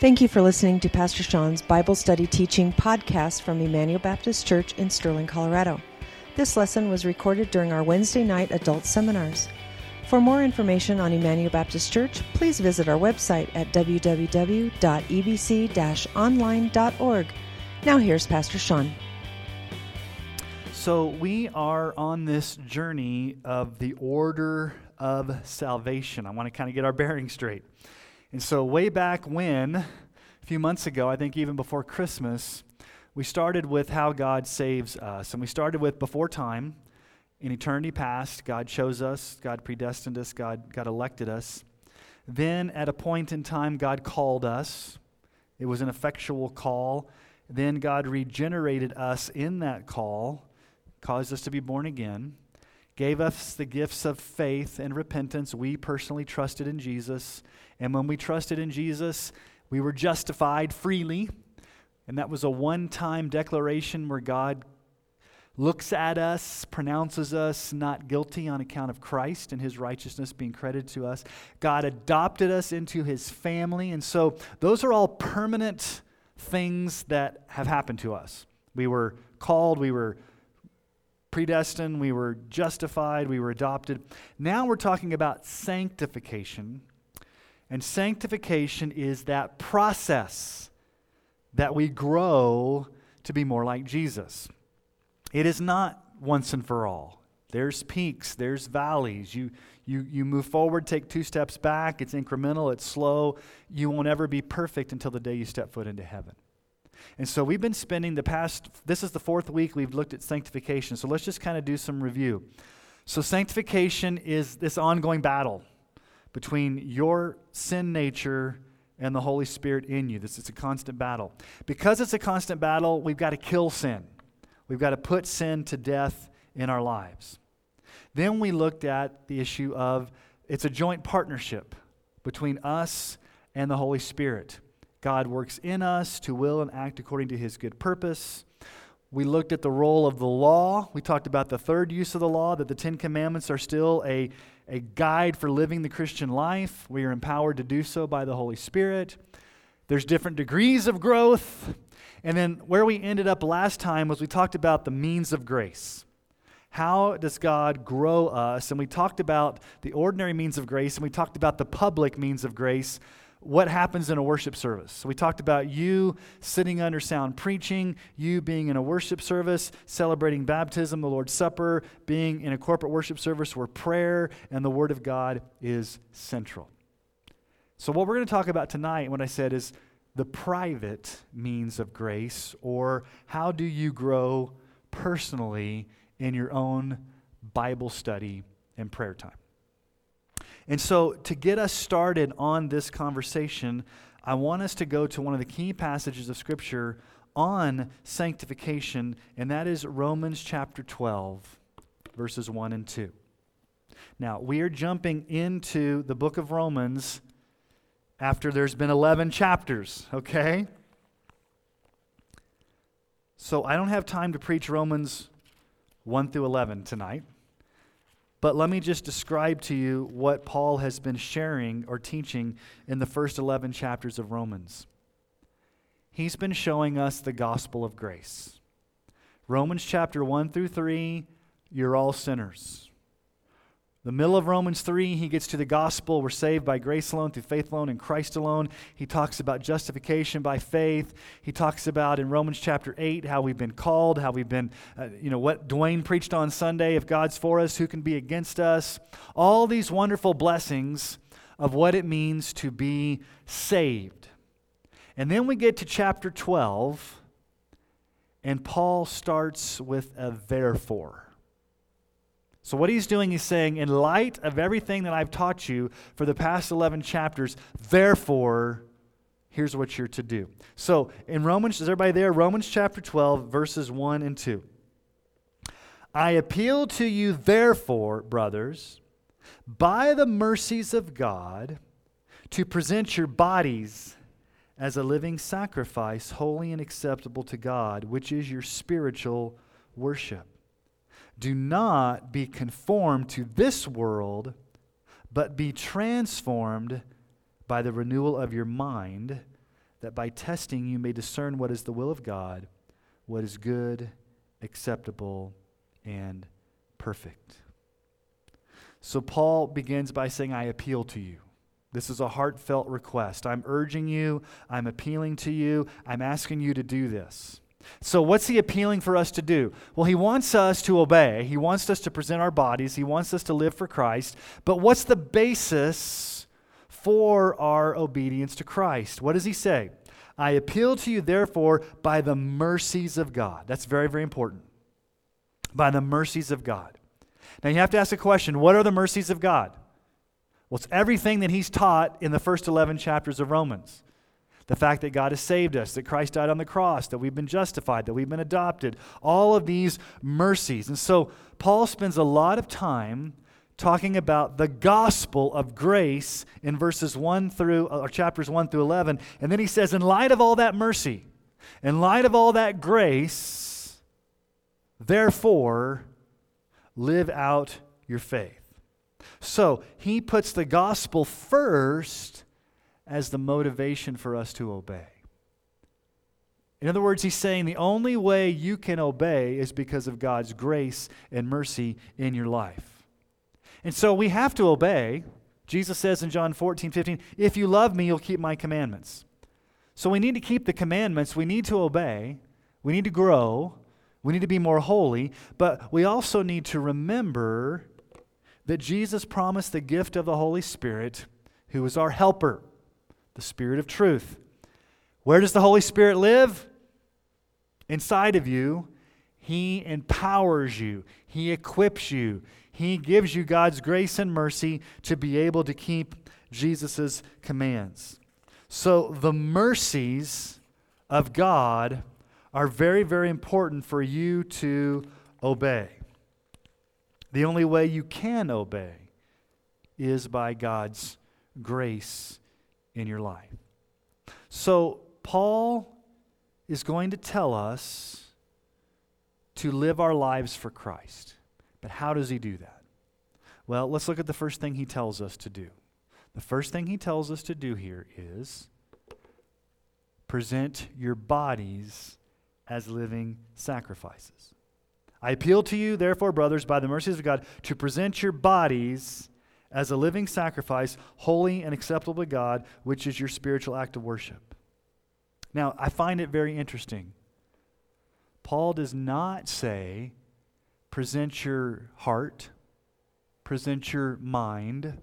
Thank you for listening to Pastor Sean's Bible Study Teaching podcast from Emmanuel Baptist Church in Sterling, Colorado. This lesson was recorded during our Wednesday night adult seminars. For more information on Emmanuel Baptist Church, please visit our website at www.ebc online.org. Now, here's Pastor Sean. So, we are on this journey of the order of salvation. I want to kind of get our bearings straight. And so, way back when, a few months ago, I think even before Christmas, we started with how God saves us. And we started with before time, in eternity past, God chose us, God predestined us, God, God elected us. Then, at a point in time, God called us. It was an effectual call. Then, God regenerated us in that call, caused us to be born again gave us the gifts of faith and repentance. We personally trusted in Jesus. And when we trusted in Jesus, we were justified freely. And that was a one time declaration where God looks at us, pronounces us not guilty on account of Christ and his righteousness being credited to us. God adopted us into his family. And so those are all permanent things that have happened to us. We were called, we were predestined, we were justified, we were adopted. Now we're talking about sanctification. And sanctification is that process that we grow to be more like Jesus. It is not once and for all. There's peaks, there's valleys. You, you, you move forward, take two steps back. It's incremental, it's slow. You won't ever be perfect until the day you step foot into heaven. And so we've been spending the past, this is the fourth week we've looked at sanctification. So let's just kind of do some review. So, sanctification is this ongoing battle between your sin nature and the Holy Spirit in you. This is a constant battle. Because it's a constant battle, we've got to kill sin. We've got to put sin to death in our lives. Then we looked at the issue of it's a joint partnership between us and the Holy Spirit. God works in us to will and act according to his good purpose. We looked at the role of the law. We talked about the third use of the law, that the Ten Commandments are still a, a guide for living the Christian life. We are empowered to do so by the Holy Spirit. There's different degrees of growth. And then where we ended up last time was we talked about the means of grace. How does God grow us? And we talked about the ordinary means of grace, and we talked about the public means of grace what happens in a worship service. So we talked about you sitting under sound preaching, you being in a worship service, celebrating baptism, the Lord's Supper, being in a corporate worship service where prayer and the Word of God is central. So, what we're going to talk about tonight, what I said, is the private means of grace, or how do you grow personally in your own Bible study and prayer time. And so, to get us started on this conversation, I want us to go to one of the key passages of Scripture on sanctification, and that is Romans chapter 12, verses 1 and 2. Now, we are jumping into the book of Romans after there's been 11 chapters, okay? So I don't have time to preach Romans 1 through 11 tonight. But let me just describe to you what Paul has been sharing or teaching in the first 11 chapters of Romans. He's been showing us the gospel of grace. Romans chapter 1 through 3, you're all sinners. The middle of Romans 3, he gets to the gospel. We're saved by grace alone, through faith alone, in Christ alone. He talks about justification by faith. He talks about in Romans chapter 8 how we've been called, how we've been, uh, you know, what Dwayne preached on Sunday if God's for us, who can be against us? All these wonderful blessings of what it means to be saved. And then we get to chapter 12, and Paul starts with a therefore. So, what he's doing, he's saying, in light of everything that I've taught you for the past 11 chapters, therefore, here's what you're to do. So, in Romans, is everybody there? Romans chapter 12, verses 1 and 2. I appeal to you, therefore, brothers, by the mercies of God, to present your bodies as a living sacrifice, holy and acceptable to God, which is your spiritual worship. Do not be conformed to this world, but be transformed by the renewal of your mind, that by testing you may discern what is the will of God, what is good, acceptable, and perfect. So Paul begins by saying, I appeal to you. This is a heartfelt request. I'm urging you, I'm appealing to you, I'm asking you to do this. So, what's he appealing for us to do? Well, he wants us to obey. He wants us to present our bodies. He wants us to live for Christ. But what's the basis for our obedience to Christ? What does he say? I appeal to you, therefore, by the mercies of God. That's very, very important. By the mercies of God. Now, you have to ask the question what are the mercies of God? Well, it's everything that he's taught in the first 11 chapters of Romans. The fact that God has saved us, that Christ died on the cross, that we've been justified, that we've been adopted, all of these mercies. And so Paul spends a lot of time talking about the gospel of grace in verses 1 through, or chapters 1 through 11. And then he says, in light of all that mercy, in light of all that grace, therefore, live out your faith. So he puts the gospel first as the motivation for us to obey. In other words, he's saying the only way you can obey is because of God's grace and mercy in your life. And so we have to obey. Jesus says in John 14, 15, if you love me, you'll keep my commandments. So we need to keep the commandments. We need to obey. We need to grow. We need to be more holy. But we also need to remember that Jesus promised the gift of the Holy Spirit, who is our helper, the Spirit of truth. Where does the Holy Spirit live? Inside of you. He empowers you, He equips you, He gives you God's grace and mercy to be able to keep Jesus' commands. So the mercies of God are very, very important for you to obey. The only way you can obey is by God's grace in your life. So, Paul is going to tell us to live our lives for Christ. But how does he do that? Well, let's look at the first thing he tells us to do. The first thing he tells us to do here is present your bodies as living sacrifices. I appeal to you, therefore, brothers, by the mercies of God, to present your bodies as a living sacrifice, holy and acceptable to God, which is your spiritual act of worship. Now, I find it very interesting. Paul does not say, present your heart, present your mind,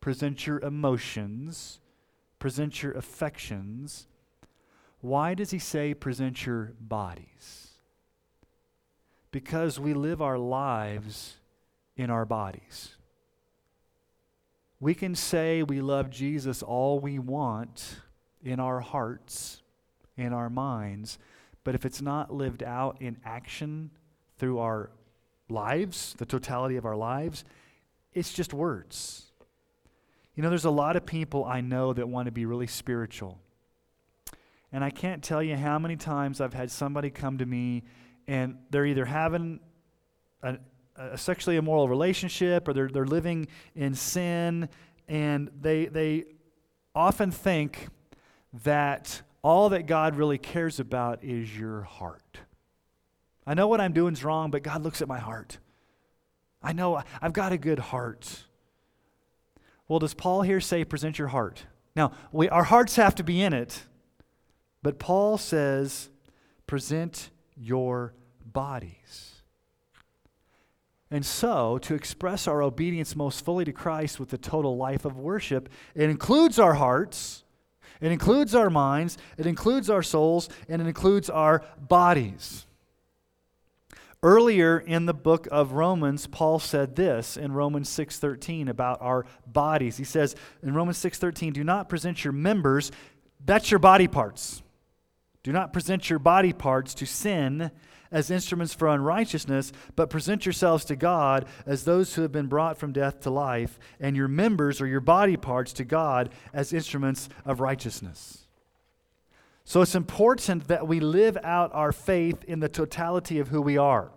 present your emotions, present your affections. Why does he say, present your bodies? Because we live our lives in our bodies. We can say we love Jesus all we want in our hearts, in our minds, but if it's not lived out in action through our lives, the totality of our lives, it's just words. You know, there's a lot of people I know that want to be really spiritual. And I can't tell you how many times I've had somebody come to me and they're either having a, a sexually immoral relationship or they're, they're living in sin, and they, they often think that all that God really cares about is your heart. I know what I'm doing is wrong, but God looks at my heart. I know I've got a good heart. Well, does Paul here say present your heart? Now, we, our hearts have to be in it, but Paul says present your bodies. And so, to express our obedience most fully to Christ with the total life of worship, it includes our hearts, it includes our minds, it includes our souls, and it includes our bodies. Earlier in the book of Romans, Paul said this in Romans 6:13 about our bodies. He says in Romans 6:13, "Do not present your members, that's your body parts. Do not present your body parts to sin as instruments for unrighteousness, but present yourselves to God as those who have been brought from death to life, and your members or your body parts to God as instruments of righteousness. So it's important that we live out our faith in the totality of who we are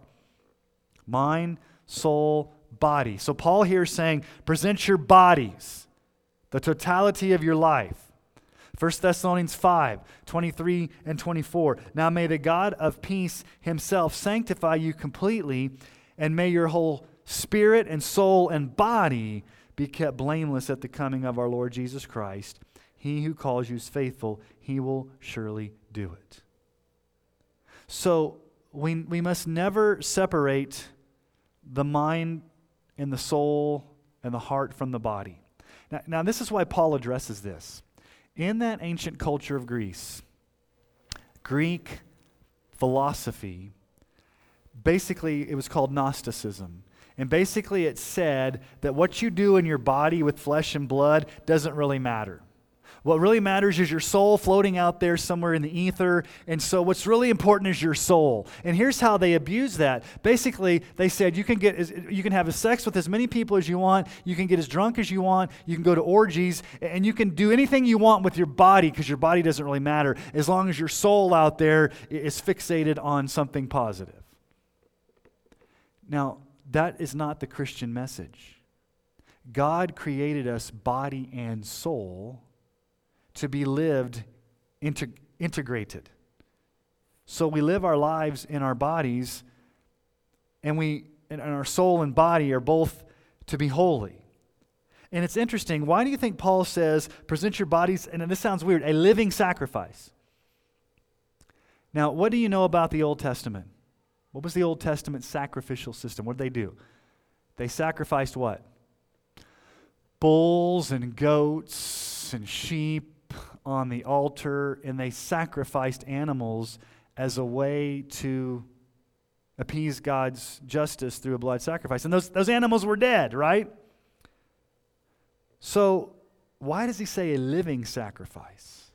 mind, soul, body. So Paul here is saying, present your bodies, the totality of your life. 1 Thessalonians 5 23 and 24. Now may the God of peace himself sanctify you completely, and may your whole spirit and soul and body be kept blameless at the coming of our Lord Jesus Christ. He who calls you is faithful, he will surely do it. So we, we must never separate the mind and the soul and the heart from the body. Now, now, this is why Paul addresses this. In that ancient culture of Greece, Greek philosophy, basically, it was called Gnosticism. And basically, it said that what you do in your body with flesh and blood doesn't really matter. What really matters is your soul floating out there somewhere in the ether. And so, what's really important is your soul. And here's how they abuse that. Basically, they said you can get you can have sex with as many people as you want. You can get as drunk as you want. You can go to orgies, and you can do anything you want with your body because your body doesn't really matter as long as your soul out there is fixated on something positive. Now, that is not the Christian message. God created us body and soul to be lived integ- integrated. So we live our lives in our bodies, and we and our soul and body are both to be holy. And it's interesting. Why do you think Paul says, present your bodies, and this sounds weird, a living sacrifice? Now, what do you know about the Old Testament? What was the Old Testament sacrificial system? What did they do? They sacrificed what? Bulls and goats and sheep on the altar and they sacrificed animals as a way to appease God's justice through a blood sacrifice. And those, those animals were dead, right? So, why does he say a living sacrifice?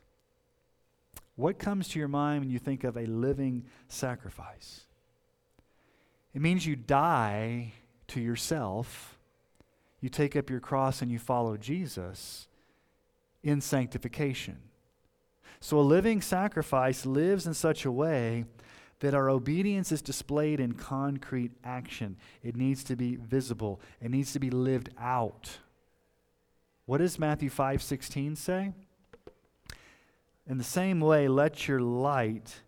What comes to your mind when you think of a living sacrifice? It means you die to yourself, you take up your cross, and you follow Jesus in sanctification. So a living sacrifice lives in such a way that our obedience is displayed in concrete action. It needs to be visible, it needs to be lived out. What does Matthew 5:16 say? In the same way, let your light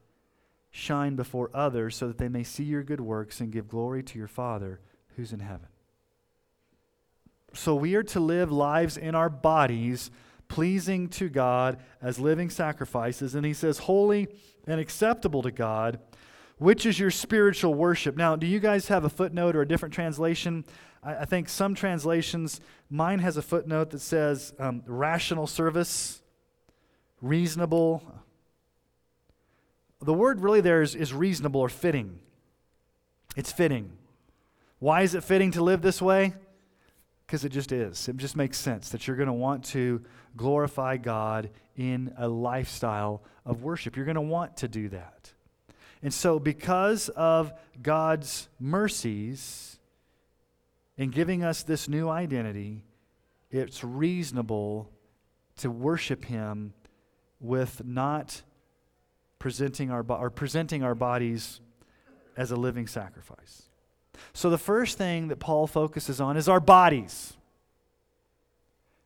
shine before others so that they may see your good works and give glory to your Father who's in heaven. So we are to live lives in our bodies pleasing to God as living sacrifices. And he says, holy and acceptable to God, which is your spiritual worship. Now, do you guys have a footnote or a different translation? I, I think some translations, mine has a footnote that says um, rational service, reasonable. The word really there is, is reasonable or fitting. It's fitting. Why is it fitting to live this way? Because it just is. It just makes sense that you're going to want to glorify God in a lifestyle of worship. You're going to want to do that. And so, because of God's mercies in giving us this new identity, it's reasonable to worship Him with not presenting our, bo- or presenting our bodies as a living sacrifice. So, the first thing that Paul focuses on is our bodies.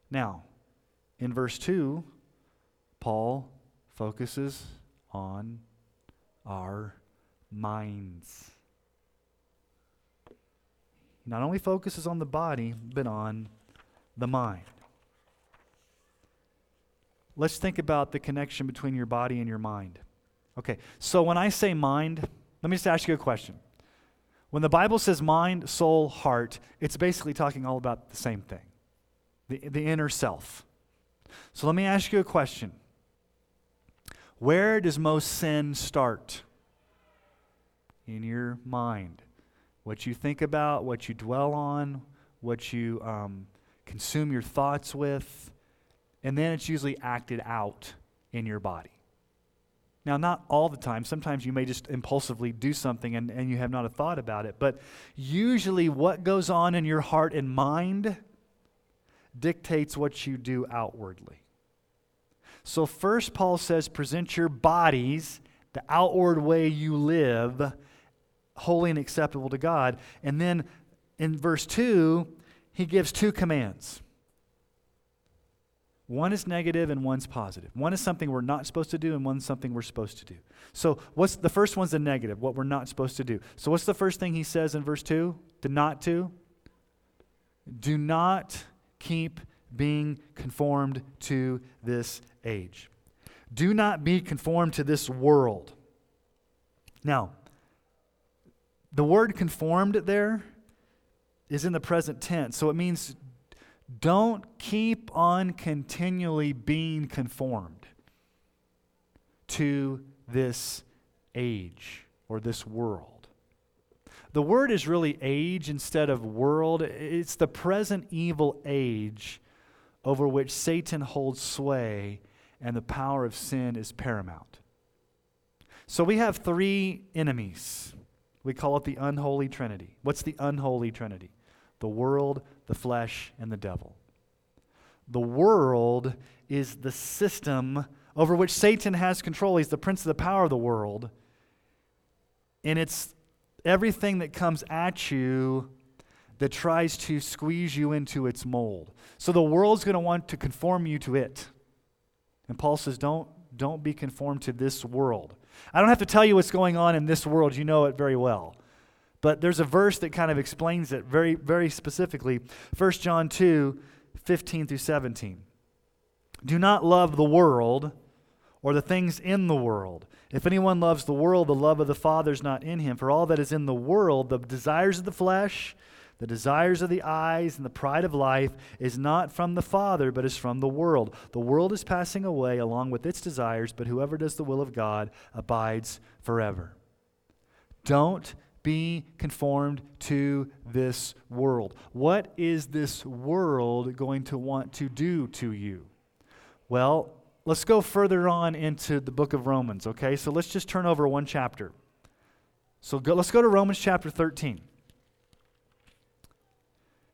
Now, in verse 2, Paul focuses on our minds. Not only focuses on the body, but on the mind. Let's think about the connection between your body and your mind. Okay, so when I say mind, let me just ask you a question. When the Bible says mind, soul, heart, it's basically talking all about the same thing the, the inner self. So let me ask you a question Where does most sin start? In your mind. What you think about, what you dwell on, what you um, consume your thoughts with, and then it's usually acted out in your body. Now, not all the time. Sometimes you may just impulsively do something and, and you have not a thought about it. But usually, what goes on in your heart and mind dictates what you do outwardly. So, first, Paul says, present your bodies, the outward way you live, holy and acceptable to God. And then in verse 2, he gives two commands. One is negative and one's positive. One is something we're not supposed to do and one's something we're supposed to do. So what's the first one's the negative, what we're not supposed to do. So what's the first thing he says in verse 2? To not to? Do not keep being conformed to this age. Do not be conformed to this world. Now, the word conformed there is in the present tense, so it means don't keep on continually being conformed to this age or this world. The word is really age instead of world. It's the present evil age over which Satan holds sway and the power of sin is paramount. So we have three enemies. We call it the unholy trinity. What's the unholy trinity? The world, the flesh, and the devil. The world is the system over which Satan has control. He's the prince of the power of the world. And it's everything that comes at you that tries to squeeze you into its mold. So the world's going to want to conform you to it. And Paul says, don't, don't be conformed to this world. I don't have to tell you what's going on in this world, you know it very well. But there's a verse that kind of explains it very, very specifically. 1 John 2 15 through 17. Do not love the world or the things in the world. If anyone loves the world, the love of the Father is not in him. For all that is in the world, the desires of the flesh, the desires of the eyes, and the pride of life, is not from the Father, but is from the world. The world is passing away along with its desires, but whoever does the will of God abides forever. Don't be conformed to this world. What is this world going to want to do to you? Well, let's go further on into the book of Romans, okay? So let's just turn over one chapter. So go, let's go to Romans chapter 13.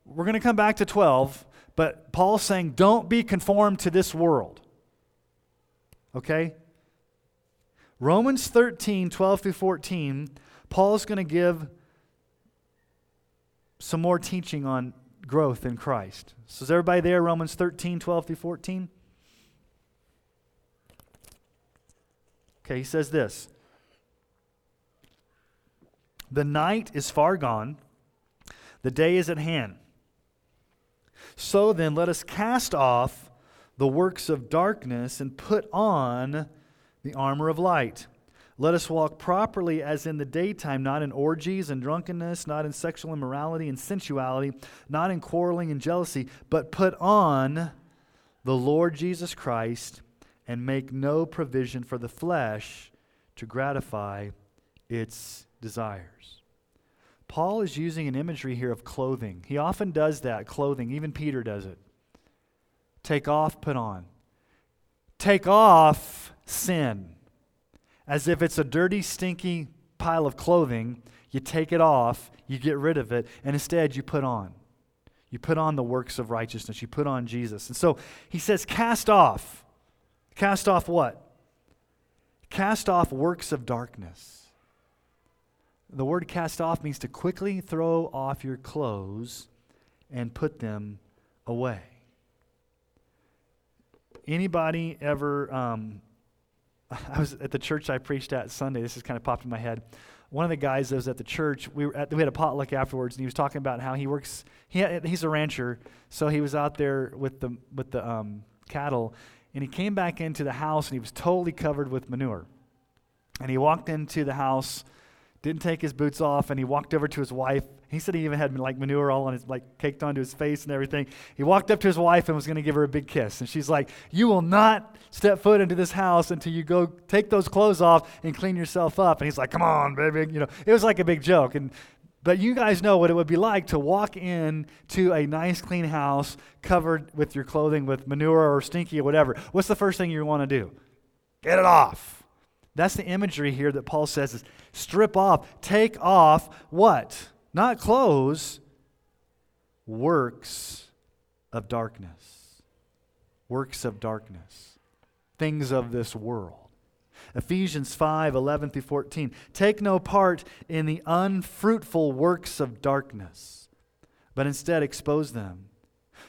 We're going to come back to 12, but Paul's saying, don't be conformed to this world. Okay? Romans 13, 12 through 14 Paul's going to give some more teaching on growth in Christ. So, is everybody there? Romans 13, 12 through 14? Okay, he says this The night is far gone, the day is at hand. So then, let us cast off the works of darkness and put on the armor of light. Let us walk properly as in the daytime, not in orgies and drunkenness, not in sexual immorality and sensuality, not in quarreling and jealousy, but put on the Lord Jesus Christ and make no provision for the flesh to gratify its desires. Paul is using an imagery here of clothing. He often does that, clothing. Even Peter does it. Take off, put on. Take off sin as if it's a dirty, stinky pile of clothing. You take it off, you get rid of it, and instead you put on. You put on the works of righteousness. You put on Jesus. And so he says, cast off. Cast off what? Cast off works of darkness. The word cast off means to quickly throw off your clothes and put them away. Anybody ever um, I was at the church I preached at Sunday. This has kind of popped in my head. One of the guys that was at the church, we, at, we had a potluck afterwards, and he was talking about how he works. He had, he's a rancher, so he was out there with the with the um, cattle, and he came back into the house, and he was totally covered with manure. And he walked into the house, didn't take his boots off, and he walked over to his wife. He said he even had like manure all on his like caked onto his face and everything. He walked up to his wife and was going to give her a big kiss, and she's like, "You will not step foot into this house until you go take those clothes off and clean yourself up." And he's like, "Come on, baby," you know. It was like a big joke, and but you guys know what it would be like to walk in to a nice, clean house covered with your clothing with manure or stinky or whatever. What's the first thing you want to do? Get it off. That's the imagery here that Paul says is strip off, take off what? Not clothes, works of darkness. Works of darkness. Things of this world. Ephesians 5 11 through 14. Take no part in the unfruitful works of darkness, but instead expose them.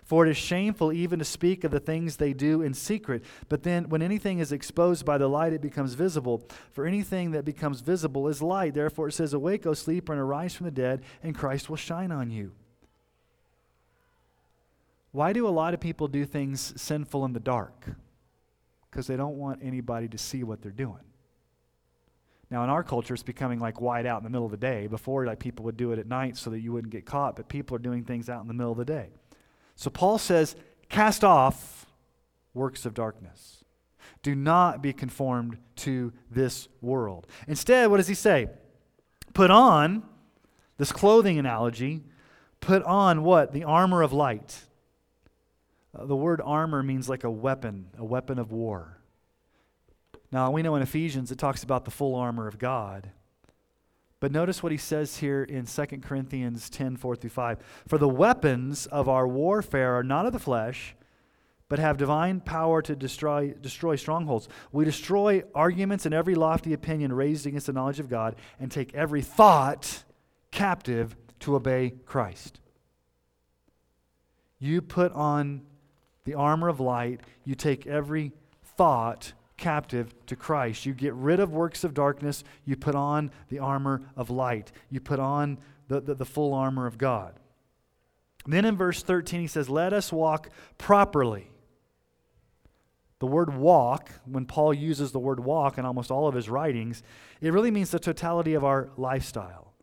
For it is shameful even to speak of the things they do in secret. But then, when anything is exposed by the light, it becomes visible. For anything that becomes visible is light. Therefore, it says, Awake, O sleeper, and arise from the dead, and Christ will shine on you. Why do a lot of people do things sinful in the dark? Because they don't want anybody to see what they're doing. Now, in our culture, it's becoming like white out in the middle of the day. Before, like people would do it at night so that you wouldn't get caught, but people are doing things out in the middle of the day. So Paul says, cast off works of darkness. Do not be conformed to this world. Instead, what does he say? Put on, this clothing analogy, put on what? The armor of light. Uh, the word armor means like a weapon, a weapon of war. Now, we know in Ephesians it talks about the full armor of God. But notice what he says here in 2 Corinthians 10 4 through 5. For the weapons of our warfare are not of the flesh, but have divine power to destroy, destroy strongholds. We destroy arguments and every lofty opinion raised against the knowledge of God and take every thought captive to obey Christ. You put on the armor of light, you take every thought captive to Christ. You get rid of works of darkness. You put on the armor of light. You put on the, the, the, full armor of God. Then in verse 13, he says, Let us walk properly. The word walk, when Paul uses the word walk in almost all of his writings, it really means the totality of our lifestyle.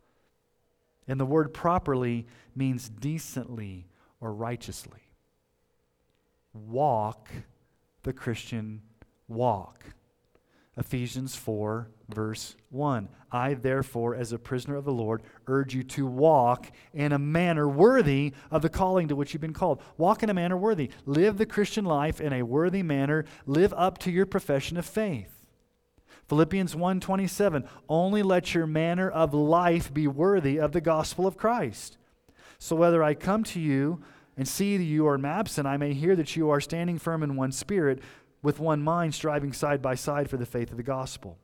And the word properly means decently or righteously. Walk the Christian walk. Ephesians 4, verse 1. I, therefore, as a prisoner of the Lord, urge you to walk in a manner worthy of the calling to which you've been called. Walk in a manner worthy. Live the Christian life in a worthy manner. Live up to your profession of faith. Philippians 1:27 Only let your manner of life be worthy of the gospel of Christ. So whether I come to you and see that you are absent, I may hear that you are standing firm in one spirit, with one mind, striving side by side for the faith of the gospel.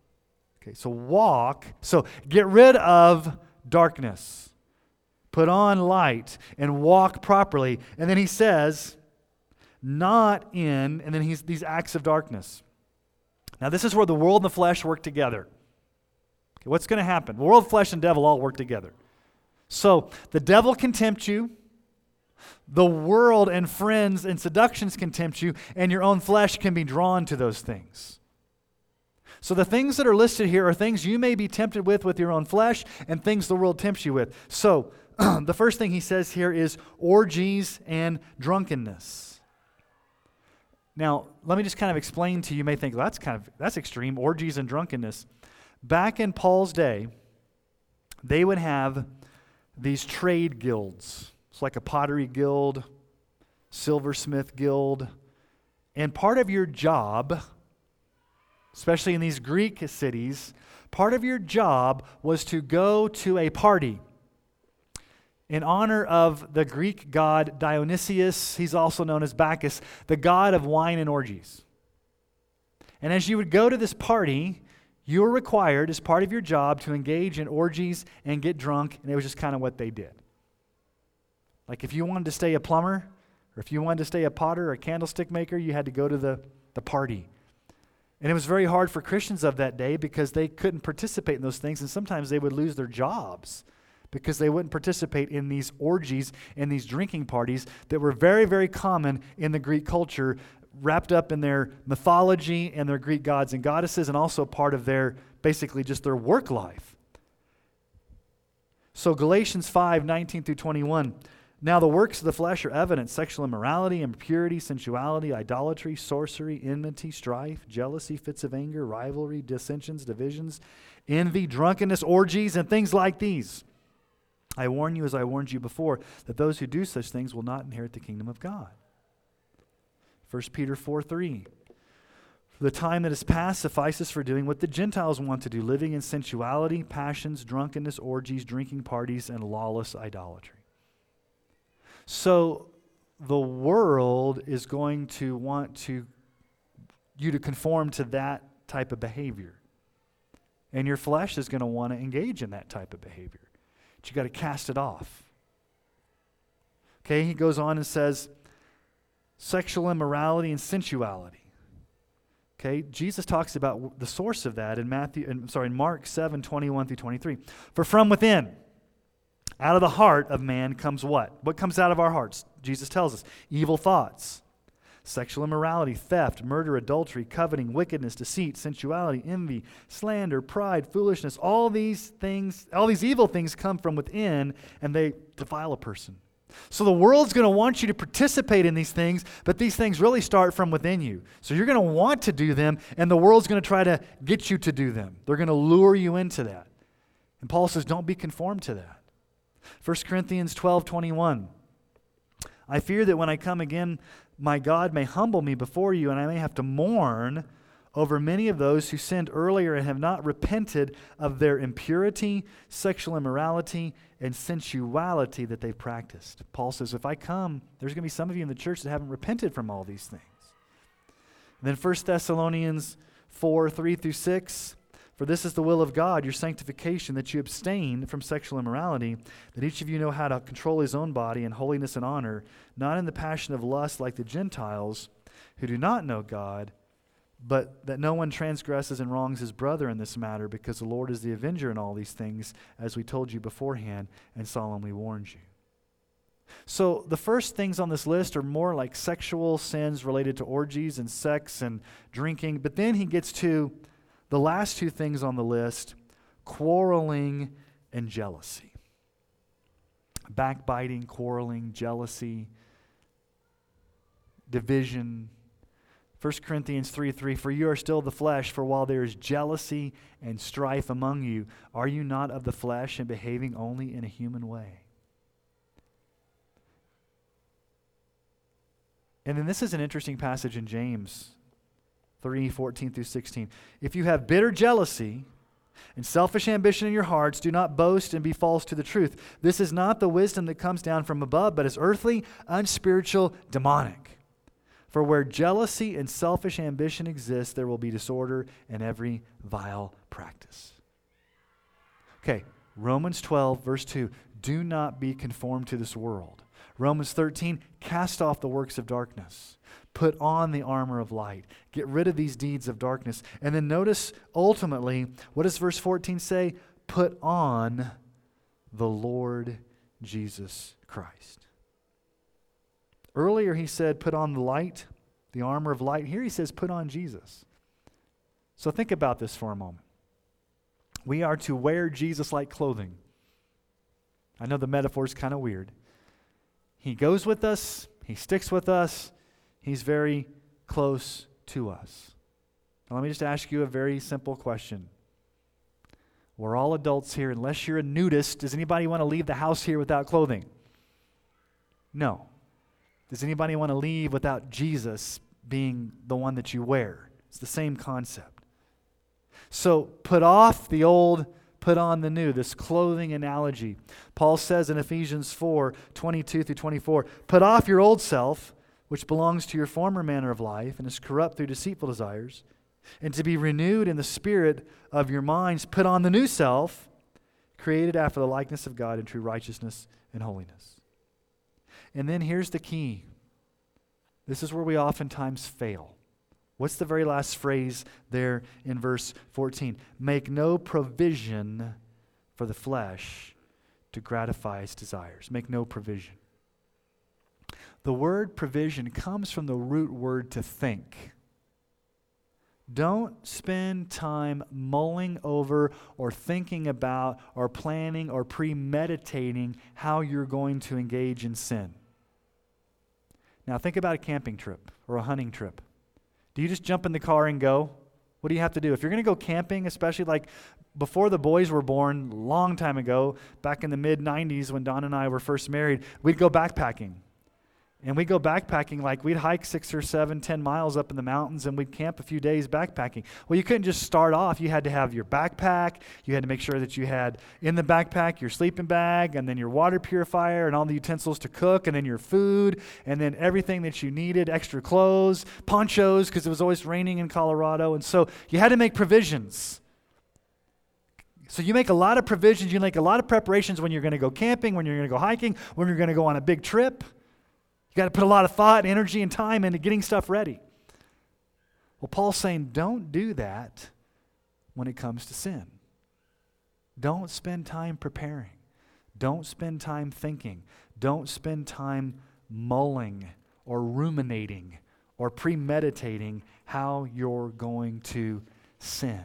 Okay, so walk. So get rid of darkness, put on light, and walk properly. And then he says, not in, and then he's these acts of darkness. Now, this is where the world and the flesh work together. Okay, what's going to happen? The world, flesh, and devil all work together. So the devil can tempt you the world and friends and seductions can tempt you, and your own flesh can be drawn to those things. So, the things that are listed here are things you may be tempted with with your own flesh and things the world tempts you with. So, the first thing he says here is orgies and drunkenness. Now, let me just kind of explain to you. You may think well, that's kind of that's extreme orgies and drunkenness. Back in Paul's day, they would have these trade guilds. It's like a pottery guild, silversmith guild. And part of your job, especially in these Greek cities, part of your job was to go to a party in honor of the Greek god Dionysius. He's also known as Bacchus, the god of wine and orgies. And as you would go to this party, you were required, as part of your job, to engage in orgies and get drunk, and it was just kind of what they did. Like if you wanted to stay a plumber, or if you wanted to stay a potter or a candlestick maker, you had to go to the, the party. And it was very hard for Christians of that day because they couldn't participate in those things, and sometimes they would lose their jobs because they wouldn't participate in these orgies and these drinking parties that were very, very common in the Greek culture, wrapped up in their mythology and their Greek gods and goddesses, and also part of their basically just their work life. So, Galatians 5 19 through 21. Now, the works of the flesh are evident sexual immorality, impurity, sensuality, idolatry, sorcery, enmity, strife, jealousy, fits of anger, rivalry, dissensions, divisions, envy, drunkenness, orgies, and things like these. I warn you, as I warned you before, that those who do such things will not inherit the kingdom of God. 1 Peter 4 3. For the time that is past suffices for doing what the Gentiles want to do, living in sensuality, passions, drunkenness, orgies, drinking parties, and lawless idolatry. So the world is going to want to you to conform to that type of behavior. And your flesh is going to want to engage in that type of behavior. But you got to cast it off. Okay, he goes on and says, sexual immorality, and sensuality. Okay, Jesus talks about the source of that in Matthew, sorry, in Mark 7, 21 through 23. For from within, out of the heart of man comes what? What comes out of our hearts? Jesus tells us evil thoughts, sexual immorality, theft, murder, adultery, coveting, wickedness, deceit, sensuality, envy, slander, pride, foolishness. All these things, all these evil things come from within and they defile a person. So the world's going to want you to participate in these things, but these things really start from within you. So you're going to want to do them, and the world's going to try to get you to do them. They're going to lure you into that. And Paul says, don't be conformed to that. 1 Corinthians 12 21. I fear that when I come again, my God may humble me before you, and I may have to mourn over many of those who sinned earlier and have not repented of their impurity, sexual immorality, and sensuality that they've practiced. Paul says, if I come, there's going to be some of you in the church that haven't repented from all these things. And then 1 Thessalonians 4 3 through 6. For this is the will of God, your sanctification, that you abstain from sexual immorality, that each of you know how to control his own body in holiness and honor, not in the passion of lust like the Gentiles who do not know God but that no one transgresses and wrongs his brother in this matter, because the Lord is the avenger in all these things, as we told you beforehand and solemnly warned you. So, the first things on this list are more like sexual sins related to orgies and sex and drinking. But then he gets to the last two things on the list quarreling and jealousy. Backbiting, quarreling, jealousy, division, 1 Corinthians 3 3 For you are still the flesh, for while there is jealousy and strife among you, are you not of the flesh and behaving only in a human way? And then this is an interesting passage in James 3 14 through 16. If you have bitter jealousy, and selfish ambition in your hearts, do not boast and be false to the truth. This is not the wisdom that comes down from above, but is earthly, unspiritual, demonic. For where jealousy and selfish ambition exist, there will be disorder and every vile practice. Okay, Romans 12, verse 2 do not be conformed to this world. Romans 13, cast off the works of darkness. Put on the armor of light. Get rid of these deeds of darkness. And then notice ultimately, what does verse 14 say? Put on the Lord Jesus Christ. Earlier he said, put on the light, the armor of light. Here he says, put on Jesus. So think about this for a moment. We are to wear Jesus like clothing. I know the metaphor is kind of weird. He goes with us, he sticks with us, he's very close to us. Now, let me just ask you a very simple question. We're all adults here. Unless you're a nudist, does anybody want to leave the house here without clothing? No. Does anybody want to leave without Jesus being the one that you wear? It's the same concept. So put off the old, put on the new, this clothing analogy. Paul says in Ephesians 4 22 through 24, put off your old self, which belongs to your former manner of life and is corrupt through deceitful desires, and to be renewed in the spirit of your minds, put on the new self, created after the likeness of God in true righteousness and holiness. And then here's the key this is where we oftentimes fail. What's the very last phrase there in verse 14? Make no provision for the flesh to gratify its desires. Make no provision. The word provision comes from the root word to think. Don't spend time mulling over or thinking about or planning or premeditating how you're going to engage in sin. Now, think about a camping trip or a hunting trip. Do you just jump in the car and go? What do you have to do? If you're going to go camping, especially like before the boys were born, long time ago, back in the mid 90s when Don and I were first married, we'd go backpacking. And we'd go backpacking, like we'd hike six or seven, ten miles up in the mountains and we'd camp a few days backpacking. Well, you couldn't just start off. You had to have your backpack. You had to make sure that you had in the backpack your sleeping bag and then your water purifier and all the utensils to cook and then your food and then everything that you needed extra clothes, ponchos, because it was always raining in Colorado. And so you had to make provisions. So you make a lot of provisions, you make a lot of preparations when you're going to go camping, when you're going to go hiking, when you're going to go on a big trip. You got to put a lot of thought, energy, and time into getting stuff ready. Well, Paul's saying don't do that when it comes to sin. Don't spend time preparing. Don't spend time thinking. Don't spend time mulling or ruminating or premeditating how you're going to sin.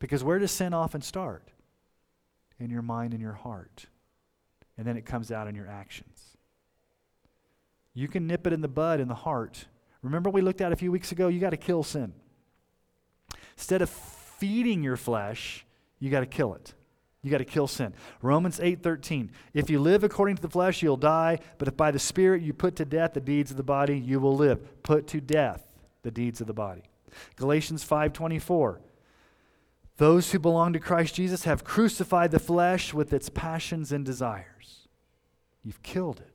Because where does sin often start? In your mind and your heart. And then it comes out in your actions. You can nip it in the bud in the heart. Remember we looked at a few weeks ago? You got to kill sin. Instead of feeding your flesh, you got to kill it. You got to kill sin. Romans 8:13. If you live according to the flesh, you'll die, but if by the spirit you put to death the deeds of the body, you will live. Put to death the deeds of the body. Galatians 5:24. Those who belong to Christ Jesus have crucified the flesh with its passions and desires. You've killed it.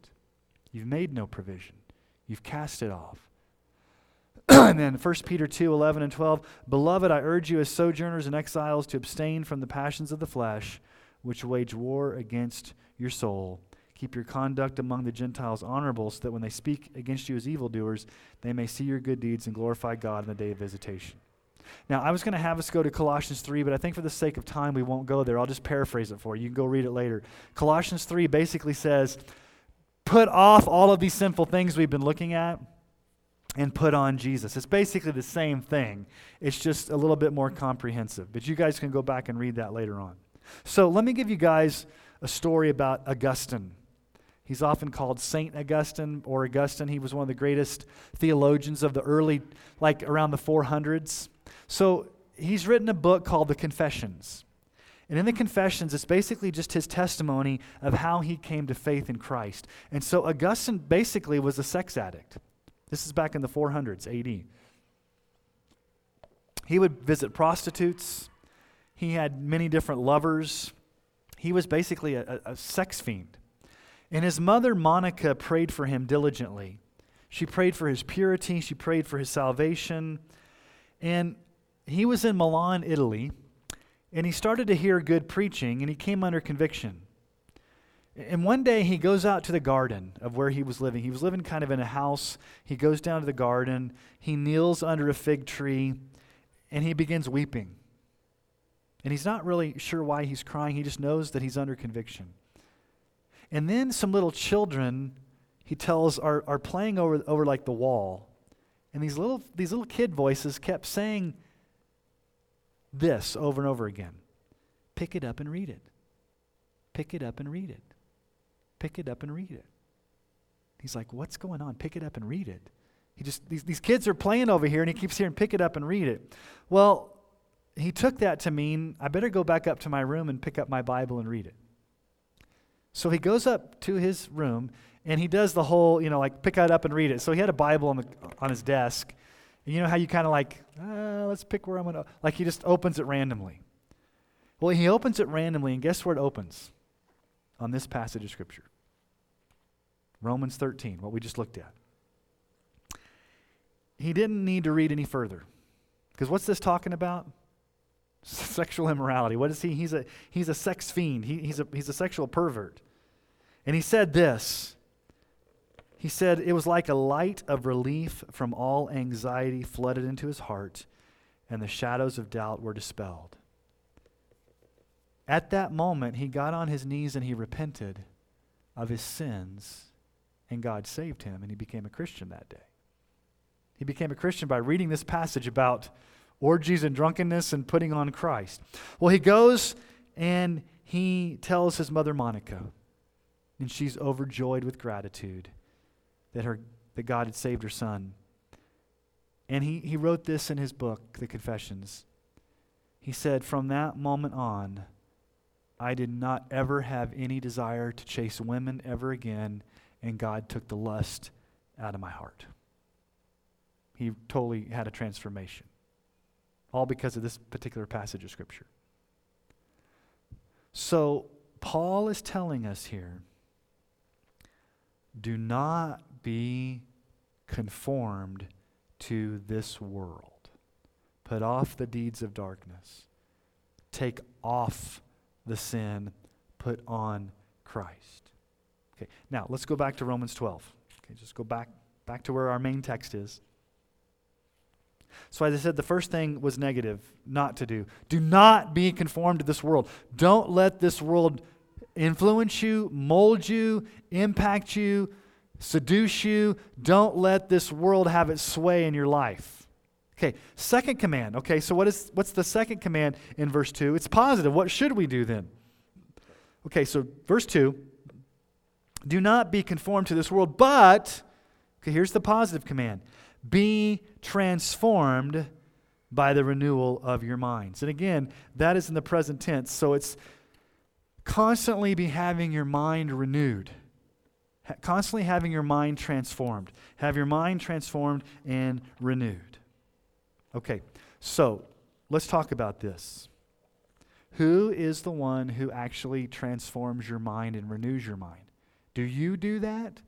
You've made no provision. You've cast it off. and then 1 Peter 2 11 and 12. Beloved, I urge you as sojourners and exiles to abstain from the passions of the flesh, which wage war against your soul. Keep your conduct among the Gentiles honorable, so that when they speak against you as evildoers, they may see your good deeds and glorify God in the day of visitation. Now, I was going to have us go to Colossians 3, but I think for the sake of time, we won't go there. I'll just paraphrase it for you. You can go read it later. Colossians 3 basically says, put off all of these sinful things we've been looking at and put on Jesus. It's basically the same thing, it's just a little bit more comprehensive. But you guys can go back and read that later on. So let me give you guys a story about Augustine. He's often called Saint Augustine or Augustine. He was one of the greatest theologians of the early, like around the 400s. So he's written a book called The Confessions. And in the Confessions, it's basically just his testimony of how he came to faith in Christ. And so Augustine basically was a sex addict. This is back in the 400s AD. He would visit prostitutes, he had many different lovers. He was basically a, a, sex fiend. And his mother, Monica, prayed for him diligently. She prayed for his purity, she prayed for his salvation. And he was in Milan, Italy, and he started to hear good preaching, and he came under conviction. And one day he goes out to the garden of where he was living. He was living kind of in a house. He goes down to the garden. He kneels under a fig tree and he begins weeping. And he's not really sure why he's crying. He just knows that he's under conviction. And then some little children, he tells, are, are playing over, over like the wall. And these little, these little kid voices kept saying this over and over again Pick it up and read it. Pick it up and read it. Pick it up and read it. He's like, What's going on? Pick it up and read it. He just, these, these kids are playing over here, and he keeps hearing, Pick it up and read it. Well, he took that to mean, I better go back up to my room and pick up my Bible and read it. So he goes up to his room, and he does the whole, you know, like pick it up and read it. So he had a Bible on, the, on his desk. And you know how you kind of like, uh, let's pick where I'm going to, like he just opens it randomly. Well, he opens it randomly, and guess where it opens? On this passage of Scripture. Romans 13, what we just looked at. He didn't need to read any further. Because what's this talking about? Sexual immorality. What is he? He's a, he's a sex fiend, he, he's, a, he's a sexual pervert. And he said this He said, It was like a light of relief from all anxiety flooded into his heart, and the shadows of doubt were dispelled. At that moment, he got on his knees and he repented of his sins and God saved him, and he became a Christian that day. He became a Christian by reading this passage about orgies and drunkenness and putting on Christ. Well, he goes and he tells his mother Monica, and she's overjoyed with gratitude that, her, that God had saved her son. And he, he wrote this in his book, The Confessions. He said, From that moment on, I did not ever have any desire to chase women ever again and God took the lust out of my heart. He totally had a transformation, all because of this particular passage of Scripture. So, Paul is telling us here do not be conformed to this world. Put off the deeds of darkness. Take off the sin. Put on Christ. Okay, now let's go back to Romans 12. Okay, just go back back to where our main text is. So, as I said, the first thing was negative, not to do. Do not be conformed to this world. Don't let this world influence you, mold you, impact you, seduce you. Don't let this world have its sway in your life. Okay, second command. Okay, so what is what's the second command in verse 2? It's positive. What should we do then? Okay, so verse 2 do not be conformed to this world, but okay, here's the positive command. Be transformed by the renewal of your minds. And again, that is in the present tense, so it's constantly be having your mind renewed constantly having your mind transformed. Have your mind transformed and renewed. Okay, so let's talk about this. Who is the one who actually transforms your mind and renews your mind? Do you do that?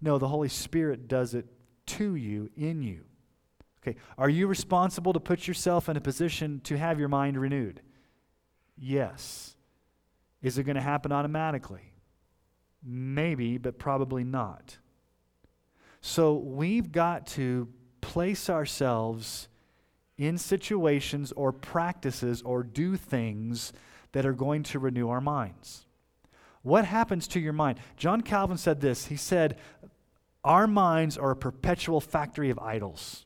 No, the Holy Spirit does it to you, in you. Okay, are you responsible to put yourself in a position to have your mind renewed? Yes. Is it going to happen automatically? Maybe, but probably not. So we've got to place ourselves in situations or practices or do things that are going to renew our minds. What happens to your mind? John Calvin said this. He said, Our minds are a perpetual factory of idols.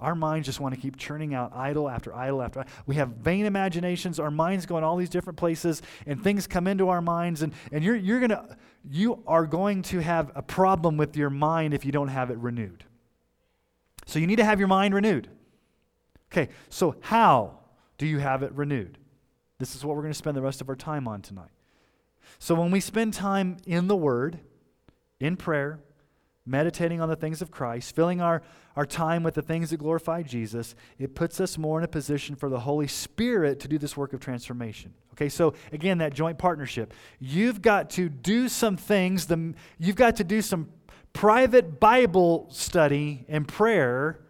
Our minds just want to keep churning out idol after idol after idol. We have vain imaginations. Our minds go in all these different places, and things come into our minds. And, and you're, you're gonna, you are going to have a problem with your mind if you don't have it renewed. So you need to have your mind renewed. Okay, so how do you have it renewed? This is what we're going to spend the rest of our time on tonight. So when we spend time in the Word, in prayer, meditating on the things of Christ, filling our, our time with the things that glorify Jesus, it puts us more in a position for the Holy Spirit to do this work of transformation. Okay, so again, that joint partnership. You've got to do some things, the, you've got to do some private Bible study and prayer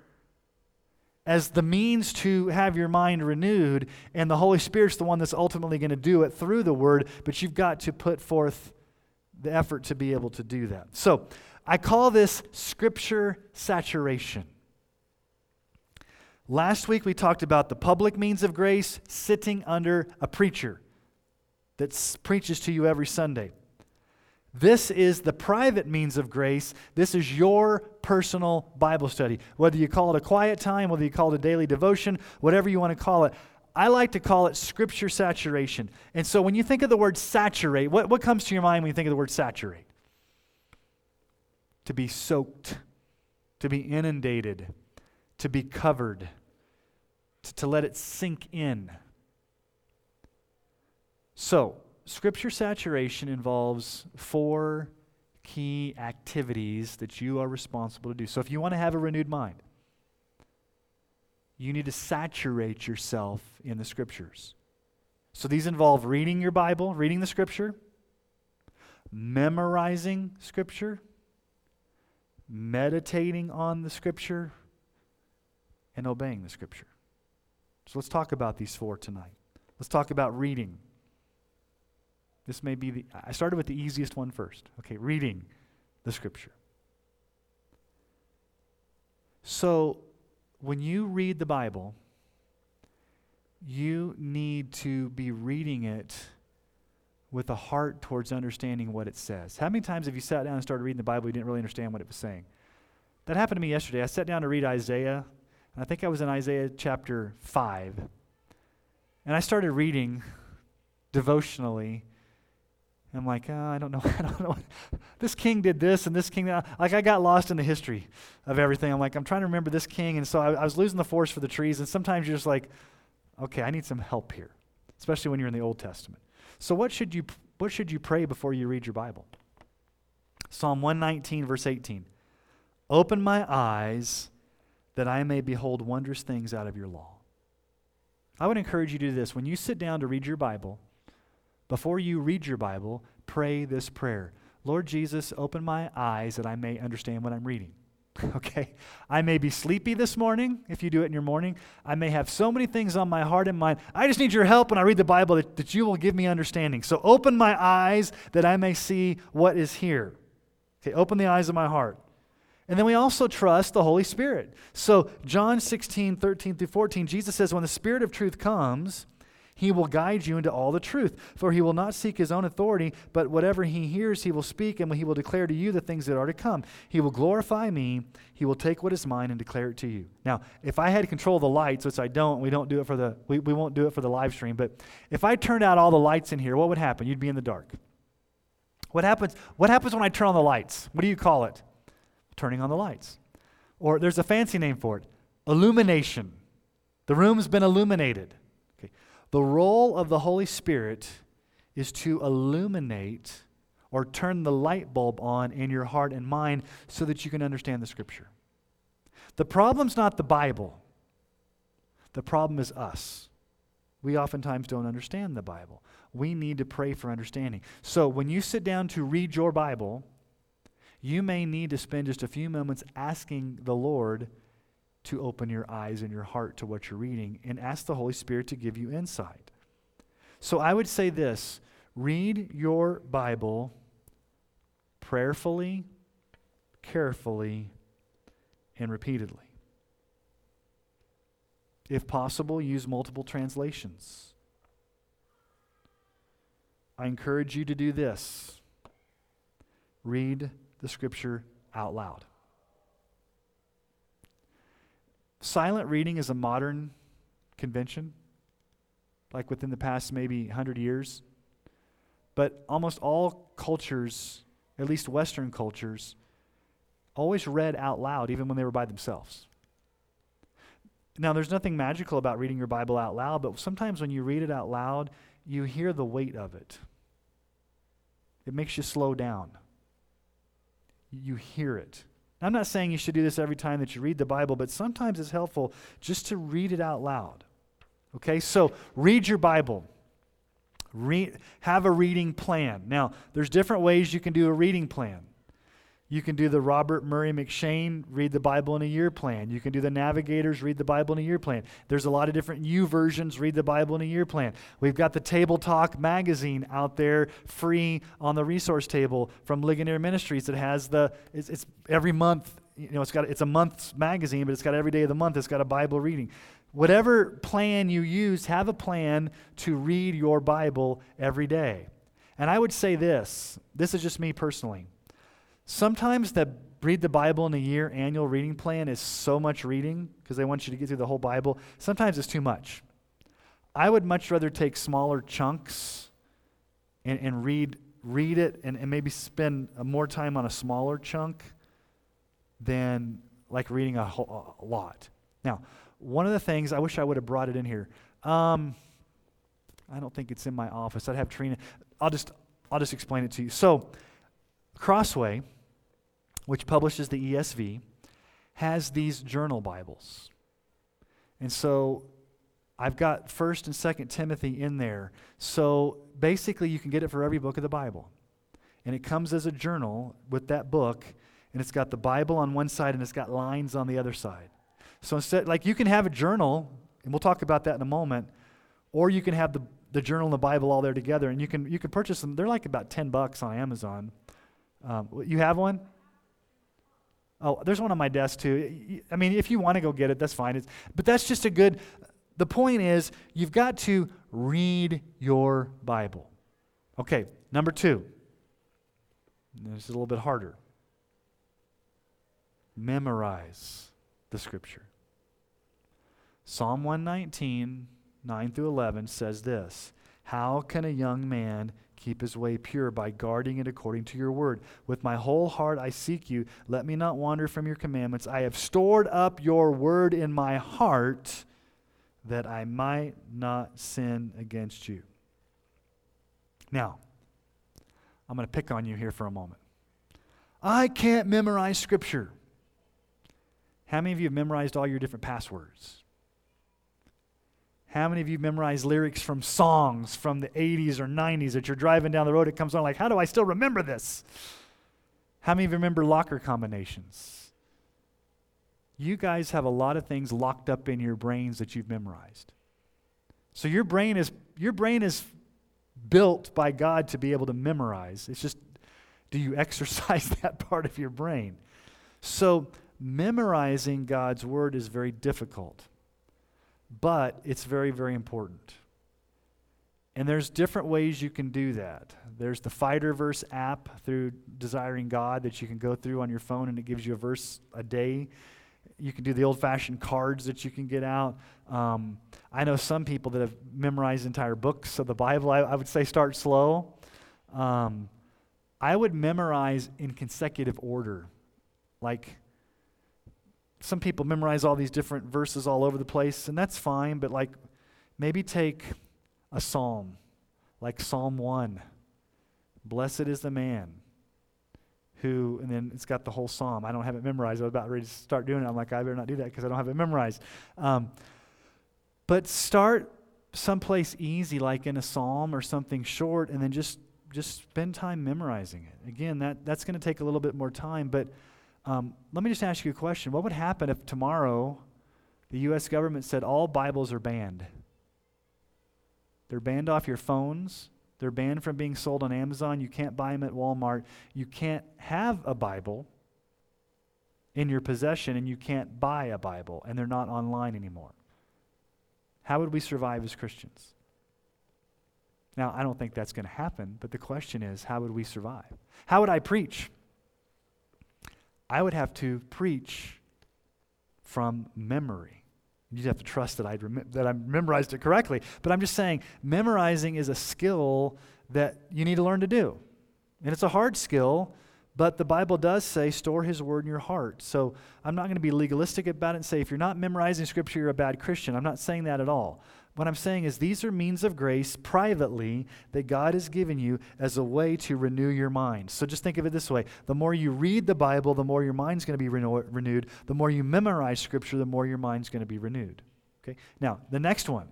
as the means to have your mind renewed, and the Holy Spirit's the one that's ultimately going to do it through the Word, but you've got to put forth the effort to be able to do that. So, I call this scripture saturation. Last week we talked about the public means of grace sitting under a preacher that preaches to you every Sunday. This is the private means of grace. This is your personal Bible study. Whether you call it a quiet time, whether you call it a daily devotion, whatever you want to call it. I like to call it scripture saturation. And so when you think of the word saturate, what, what comes to your mind when you think of the word saturate? To be soaked, to be inundated, to be covered, to, to let it sink in. So, scripture saturation involves four key activities that you are responsible to do. So, if you want to have a renewed mind, you need to saturate yourself in the scriptures. So, these involve reading your Bible, reading the scripture, memorizing scripture, meditating on the Scripture, and obeying the Scripture. So let's talk about these four tonight. Let's talk about reading. This may be the, I started with the easiest one first. Okay, reading the Scripture. So when you read the Bible, you need to be reading it with a heart towards understanding what it says. How many times have you sat down and started reading the Bible, you didn't really understand what it was saying? That happened to me yesterday. I sat down to read Isaiah, and I think I was in Isaiah chapter 5. And I started reading devotionally. I'm like, oh, I don't know. I don't know. This king did this and this king. That. Like, I got lost in the history of everything. I'm like, I'm trying to remember this king. And so I, I was losing the forest for the trees. And sometimes you're just like, okay, I need some help here, especially when you're in the Old Testament. So, what should you, what should you pray before you read your Bible? Psalm 119, verse 18. Open my eyes that I may behold wondrous things out of your law. I would encourage you to do this. When you sit down to read your Bible, before you read your Bible, pray this prayer Lord Jesus, open my eyes that I may understand what I'm reading. okay? I may be sleepy this morning if you do it in your morning. I may have so many things on my heart and mind. I just need your help when I read the Bible that, that you will give me understanding. So open my eyes that I may see what is here. Okay, open the eyes of my heart. And then we also trust the Holy Spirit. So, John 16, 13 through 14, Jesus says, When the Spirit of truth comes, he will guide you into all the truth. For he will not seek his own authority, but whatever he hears, he will speak, and he will declare to you the things that are to come. He will glorify me. He will take what is mine and declare it to you. Now, if I had control of the lights, which I don't, we don't do it for the we, we won't do it for the live stream, but if I turned out all the lights in here, what would happen? You'd be in the dark. What happens, what happens when I turn on the lights? What do you call it? turning on the lights. Or there's a fancy name for it illumination. The room's been illuminated. The role of the Holy Spirit is to illuminate or turn the light bulb on in your heart and mind so that you can understand the Scripture. The problem's not the Bible, the problem is us. We oftentimes don't understand the Bible. We need to pray for understanding. So when you sit down to read your Bible, you may need to spend just a few moments asking the Lord to open your eyes and your heart to what you're reading and ask the Holy Spirit to give you insight. So I would say this read your Bible prayerfully, carefully, and repeatedly. If possible, use multiple translations. I encourage you to do this read the scripture out loud. Silent reading is a modern convention, like within the past maybe 100 years. But almost all cultures, at least Western cultures, always read out loud, even when they were by themselves. Now, there's nothing magical about reading your Bible out loud, but sometimes when you read it out loud, you hear the weight of it. It makes you slow down you hear it. I'm not saying you should do this every time that you read the Bible, but sometimes it's helpful just to read it out loud. Okay, so read your Bible. Read, have a reading plan. Now, there's different ways you can do a reading plan. You can do the Robert Murray M'Cheyne read the Bible in a year plan. You can do the Navigators read the Bible in a year plan. There's a lot of different YouVersion's read the Bible in a year plan. We've got the Table Talk magazine out there free on the resource table from Ligonier Ministries that has the it's, it's every month, you know, it's got it's a month's magazine, but it's got every day of the month it's got a Bible reading. Whatever plan you use, have a plan to read your Bible every day. And I would say this, this is just me personally. Sometimes the read the Bible in a year annual reading plan is so much reading because they want you to get through the whole Bible. Sometimes it's too much. I would much rather take smaller chunks and, and read, read it and, and maybe spend more time on a smaller chunk than like reading a, whole, a lot. Now, one of the things, I wish I would have brought it in here. Um, I don't think it's in my office. I'd have Trina. I'll just, I'll just explain it to you. So, Crossway which publishes the ESV, has these journal Bibles. And so I've got 1st and 2nd Timothy in there. So basically, you can get it for every book of the Bible. And it comes as a journal with that book, and it's got the Bible on one side and it's got lines on the other side. So instead, like you can have a journal, and we'll talk about that in a moment, or you can have the, the journal and the Bible all there together, and you can you can purchase them. They're like about 10 bucks on Amazon. Um, you have one? Oh, there's one on my desk too. I mean, if you want to go get it, that's fine. It's, but that's just a good. The point is, you've got to read your Bible. Okay, number two. This is a little bit harder. Memorize the scripture. Psalm 119, 9 through 11 says this How can a young man Keep his way pure by guarding it according to your word. With my whole heart I seek you. Let me not wander from your commandments. I have stored up your word in my heart that I might not sin against you. Now, I'm going to pick on you here for a moment. I can't memorize scripture. How many of you have memorized all your different passwords? How many of you memorize lyrics from songs from the 80s or 90s that you're driving down the road? It comes on like, how do I still remember this? How many of you remember locker combinations? You guys have a lot of things locked up in your brains that you've memorized. So your brain is your brain is built by God to be able to memorize. It's just Do you exercise that part of your brain? So, memorizing God's word is very difficult, but it's very, very important. And there's different ways you can do that. There's the Fighter Verse app through Desiring God that you can go through on your phone, and it gives you a verse a day. You can do the old fashioned cards that you can get out. Um, I know some people that have memorized entire books of the Bible. I, I would say start slow. Um, I would memorize in consecutive order. Like, some people memorize all these different verses all over the place, and that's fine, but like, maybe take a psalm, like Psalm 1. Blessed is the man who, and then it's got the whole psalm. I don't have it memorized. I was about ready to start doing it. I'm like, I better not do that because I don't have it memorized. Um, but start someplace easy, like in a psalm or something short, and then just just spend time memorizing it. Again, that, that's going to take a little bit more time, but um, let me just ask you a question. What would happen if tomorrow the U.S. government said all Bibles are banned? They're banned off your phones. They're banned from being sold on Amazon. You can't buy them at Walmart. You can't have a Bible in your possession, and you can't buy a Bible, and they're not online anymore. How would we survive as Christians? Now, I don't think that's going to happen, but the question is how would we survive? How would I preach? I would have to preach from memory. You'd have to trust that, I'd rem- that I memorized it correctly. But I'm just saying, memorizing is a skill that you need to learn to do. And it's a hard skill, but the Bible does say, store his word in your heart. So I'm not going to be legalistic about it and say, if you're not memorizing scripture, you're a bad Christian. I'm not saying that at all. What I'm saying is, these are means of grace privately that God has given you as a way to renew your mind. So just think of it this way the more you read the Bible, the more your mind's going to be renew- renewed. The more you memorize Scripture, the more your mind's going to be renewed. Okay? Now, the next one.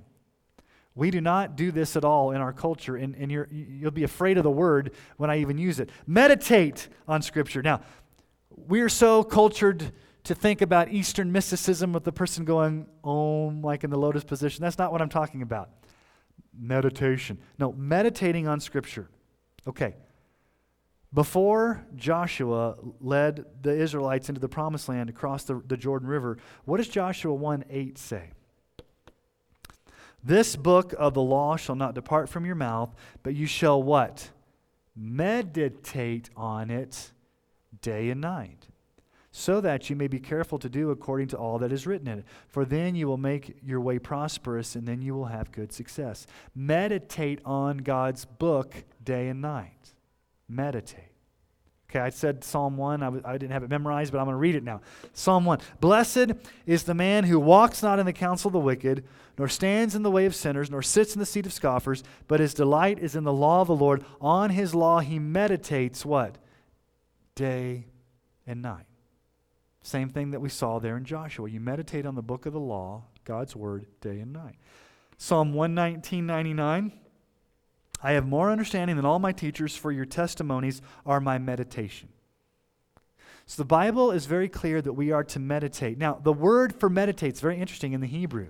We do not do this at all in our culture, and, and you will be afraid of the word when I even use it. Meditate on Scripture. Now, we are so cultured to think about Eastern mysticism with the person going om, like in the lotus position. That's not what I'm talking about. Meditation. No, meditating on Scripture. Okay. Before Joshua led the Israelites into the promised land across the, the Jordan River, what does Joshua 1 8 say? This book of the law shall not depart from your mouth, but you shall what? Meditate on it day and night so that you may be careful to do according to all that is written in it. For then you will make your way prosperous, and then you will have good success. Meditate on God's book day and night. Meditate. Okay, I said Psalm 1. I w- I didn't have it memorized, but I'm going to read it now. Psalm 1 Blessed is the man who walks not in the counsel of the wicked, nor stands in the way of sinners, nor sits in the seat of scoffers, but his delight is in the law of the Lord. On his law he meditates what? Day and night. Same thing that we saw there in Joshua. You meditate on the book of the law, God's word, day and night. Psalm 119.99. I have more understanding than all my teachers, for your testimonies are my meditation. So the Bible is very clear that we are to meditate. Now, the word for meditate is very interesting in the Hebrew.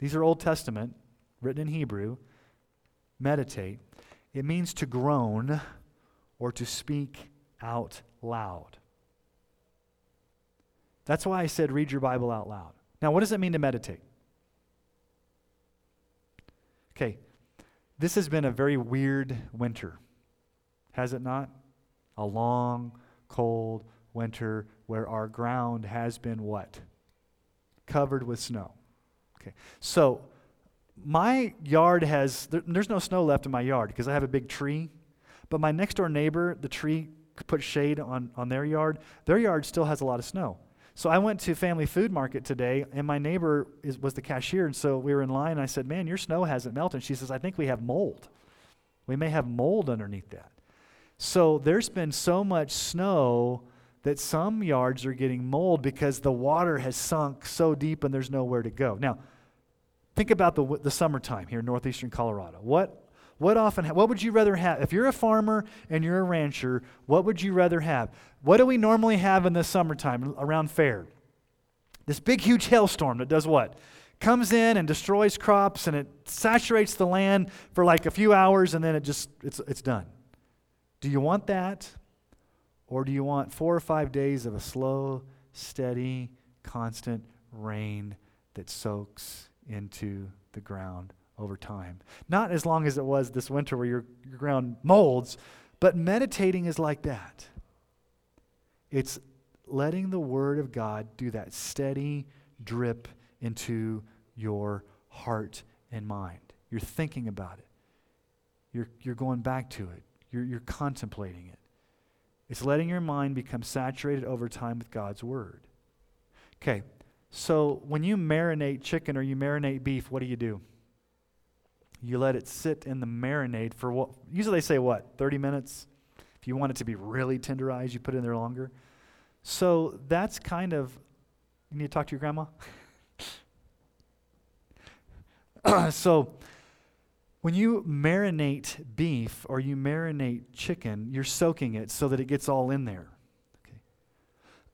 These are Old Testament, written in Hebrew. Meditate. It means to groan or to speak out loud. That's why I said read your Bible out loud. Now, what does it mean to meditate? Okay, this has been a very weird winter, has it not? A long, cold winter where our ground has been what? Covered with snow. Okay, so my yard has, there, there's no snow left in my yard because I have a big tree, but my next door neighbor, the tree put shade on, on their yard. Their yard still has a lot of snow. So I went to Family Food Market today, and my neighbor is, was the cashier, and so we were in line. And I said, "Man, your snow hasn't melted." She says, "I think we have mold. We may have mold underneath that." So there's been so much snow that some yards are getting mold because the water has sunk so deep and there's nowhere to go. Now, think about the, the summertime here in northeastern Colorado. What what often what would you rather have? If you're a farmer and you're a rancher, what would you rather have? What do we normally have in the summertime around fair? This big huge hailstorm that does what? Comes in and destroys crops and it saturates the land for like a few hours and then it just it's it's done. Do you want that? Or do you want four or five days of a slow, steady, constant rain that soaks into the ground over time? Not as long as it was this winter where your, ground molds, but meditating is like that. It's letting the Word of God do that steady drip into your heart and mind. You're thinking about it, you're, you're going back to it, you're, you're contemplating it. It's letting your mind become saturated over time with God's Word. Okay, so when you marinate chicken or you marinate beef, what do you do? You let it sit in the marinade for what? Usually they say what? 30 minutes? If you want it to be really tenderized, you put it in there longer. So that's kind of, you need to talk to your grandma? so when you marinate beef or you marinate chicken, you're soaking it so that it gets all in there.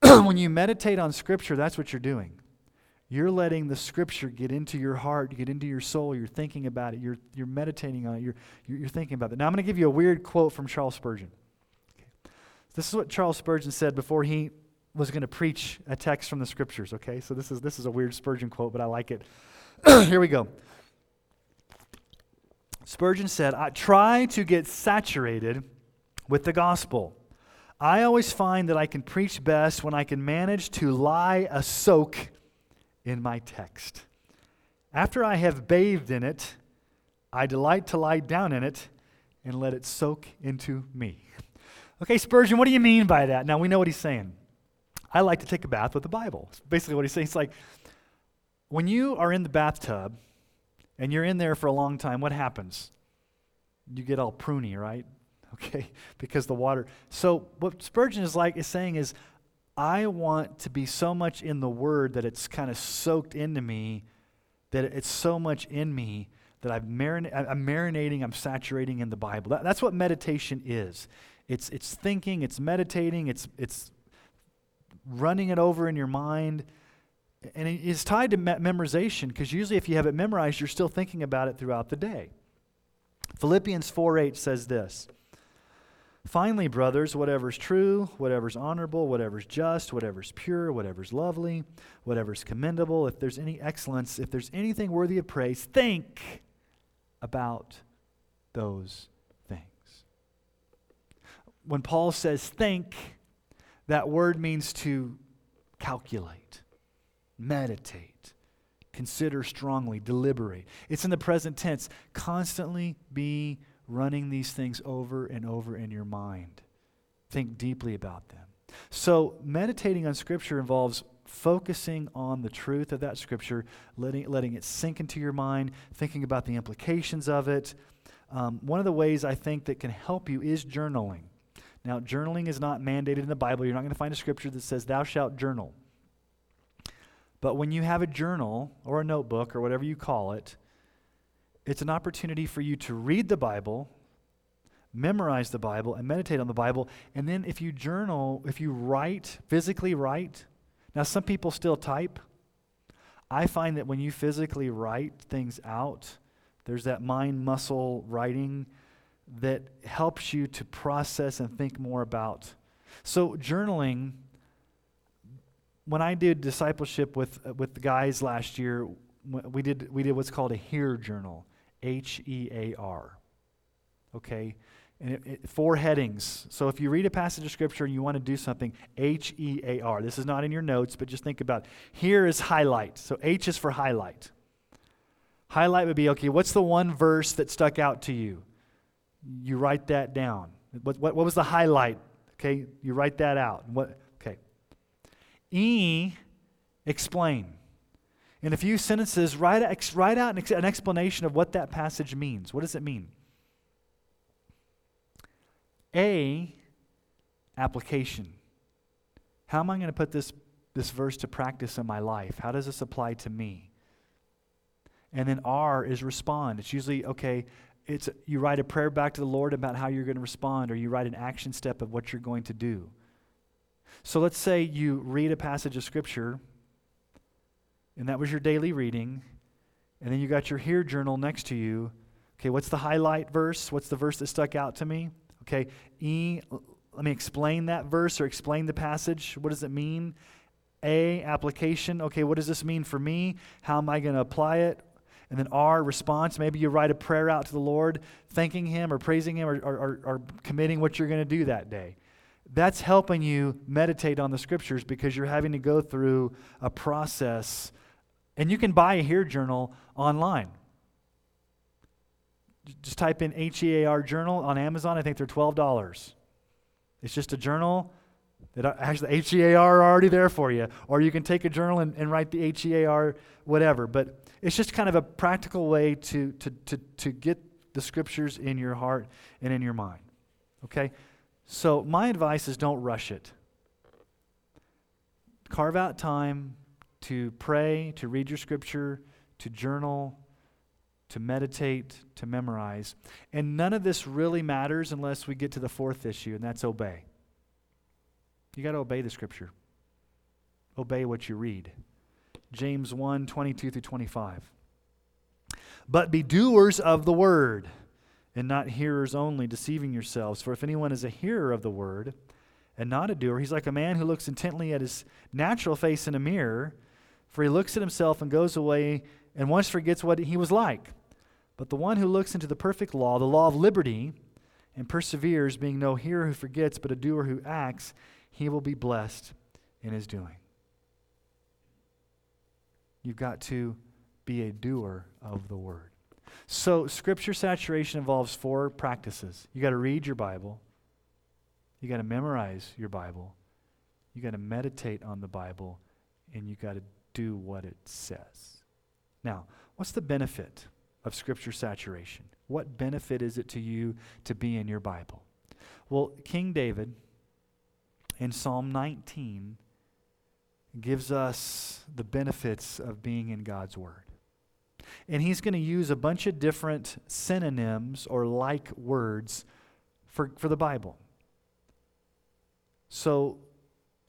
Okay. when you meditate on Scripture, that's what you're doing. You're letting the Scripture get into your heart, get into your soul. You're thinking about it. You're, you're meditating on it. You're, you're thinking about it. Now, I'm going to give you a weird quote from Charles Spurgeon. Okay. This is what Charles Spurgeon said before he was going to preach a text from the Scriptures, okay? So this is, this is a weird Spurgeon quote, but I like it. Here we go. Spurgeon said, I try to get saturated with the gospel. I always find that I can preach best when I can manage to lie a soak in my text. After I have bathed in it, I delight to lie down in it and let it soak into me. Okay, Spurgeon, what do you mean by that? Now we know what he's saying. I like to take a bath with the Bible. basically what he's saying. It's like when you are in the bathtub and you're in there for a long time, what happens? You get all pruny, right? Okay, because the water. So what Spurgeon is like is saying is, I want to be so much in the Word that it's kind of soaked into me, that it's so much in me that marin- I'm marinating, I'm saturating in the Bible. That, that's what meditation is. It's, it's thinking, it's meditating, it's, it's running it over in your mind and it's tied to memorization because usually if you have it memorized, you're still thinking about it throughout the day. Philippians 4 8 says this Finally, brothers, whatever's true, whatever's honorable, whatever's just, whatever's pure, whatever's lovely, whatever's commendable, if there's any excellence, if there's anything worthy of praise, think about those things. When Paul says think, that word means to calculate meditate, consider strongly, deliberate. It's in the present tense. Constantly be running these things over and over in your mind. Think deeply about them. So, meditating on Scripture involves focusing on the truth of that Scripture, letting, letting it sink into your mind, thinking about the implications of it. Um, one of the ways I think that can help you is journaling. Now, journaling is not mandated in the Bible. You're not going to find a scripture that says, Thou shalt journal. But when you have a journal or a notebook or whatever you call it, it's an opportunity for you to read the Bible, memorize the Bible, and meditate on the Bible. And then if you journal, if you write, physically write, now some people still type. I find that when you physically write things out, there's that mind muscle writing that helps you to process and think more about. So, journaling when I did discipleship with with the guys last year, we did we did what's called a hear journal, H E A R. Okay, and it, it, four headings. So if you read a passage of scripture and you want to do something, H E A R. This is not in your notes, but just think about it. here is highlight. So H is for highlight. Highlight would be okay. What's the one verse that stuck out to you? You write that down. What, what, what was the highlight? Okay, you write that out. What okay. E, explain. In a few sentences, write, write out an, an explanation of what that passage means. What does it mean? A, application. How am I going to put this, this verse to practice in my life? How does this apply to me? And then R is respond. It's usually, okay, it's, you write a prayer back to the Lord about how you're going to respond, or you write an action step of what you're going to do. So let's say you read a passage of Scripture, and that was your daily reading, and then you got your Hear journal next to you. Okay, what's the highlight verse? What's the verse that stuck out to me? Okay, E, let me explain that verse or explain the passage. What does it mean? A, application. Okay, what does this mean for me? How am I going to apply it? And then R, response. Maybe you write a prayer out to the Lord, thanking Him or praising Him or, or, or committing what you're going to do that day. That's helping you meditate on the scriptures because you're having to go through a process. And you can buy a Hear journal online. Just type in H E A R journal on Amazon. I think they're $12. It's just a journal that actually H E A R are already there for you. Or you can take a journal and, and write the H E A R whatever. But it's just kind of a practical way to, to, to, to get the scriptures in your heart and in your mind. Okay? So, my advice is don't rush it. Carve out time to pray, to read your scripture, to journal, to meditate, to memorize. And none of this really matters unless we get to the fourth issue, and that's obey. You got to obey the scripture, obey what you read. James 1 22 through 25. But be doers of the word and not hearers only, deceiving yourselves. For if anyone is a hearer of the word and not a doer, he's like a man who looks intently at his natural face in a mirror, for he looks at himself and goes away and once forgets what he was like. But the one who looks into the perfect law, the law of liberty, and perseveres, being no hearer who forgets, but a doer who acts, he will be blessed in his doing. You've got to be a doer of the word. So, scripture saturation involves four practices. You got to read your Bible, you got to memorize your Bible, you got to meditate on the Bible, and you got to do what it says. Now, what's the benefit of scripture saturation? What benefit is it to you to be in your Bible? Well, King David in Psalm 19 gives us the benefits of being in God's Word. And he's going to use a bunch of different synonyms or like words for, for the Bible. So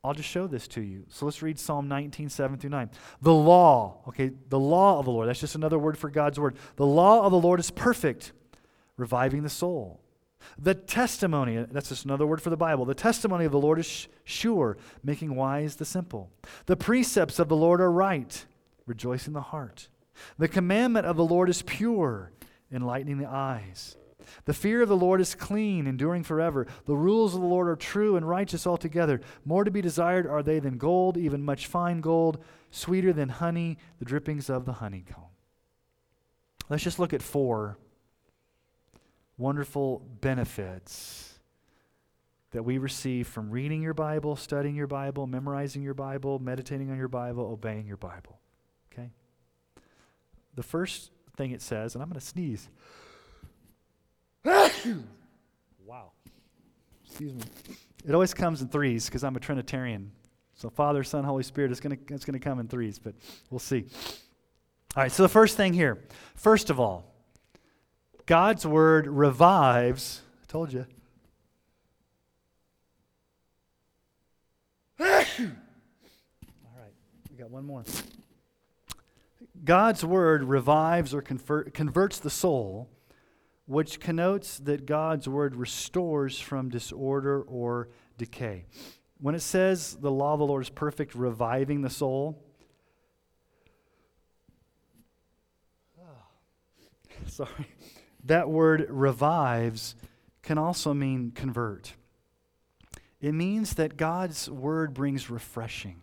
I'll just show this to you. So let's read Psalm 19, 7 through 9. The law, okay, the law of the Lord, that's just another word for God's word. The law of the Lord is perfect, reviving the soul. The testimony, that's just another word for the Bible. The testimony of the Lord is sure, making wise the simple. The precepts of the Lord are right, rejoicing the heart. The commandment of the Lord is pure, enlightening the eyes. The fear of the Lord is clean, enduring forever. The rules of the Lord are true and righteous altogether. More to be desired are they than gold, even much fine gold, sweeter than honey, the drippings of the honeycomb. Let's just look at four wonderful benefits that we receive from reading your Bible, studying your Bible, memorizing your Bible, meditating on your Bible, obeying your Bible Okay? the first thing it says, and I'm going to sneeze. wow. Excuse me. It always comes in threes because I'm a Trinitarian. So Father, Son, Holy Spirit is going to it's going to come in threes, but we'll see. All right, so the first thing here. First of all, God's word revives, I told you. all right, we got one more. God's word revives or convert, converts the soul, which connotes that God's word restores from disorder or decay. When it says the law of the Lord is perfect, reviving the soul, sorry, that word revives can also mean convert. It means that God's word brings refreshing.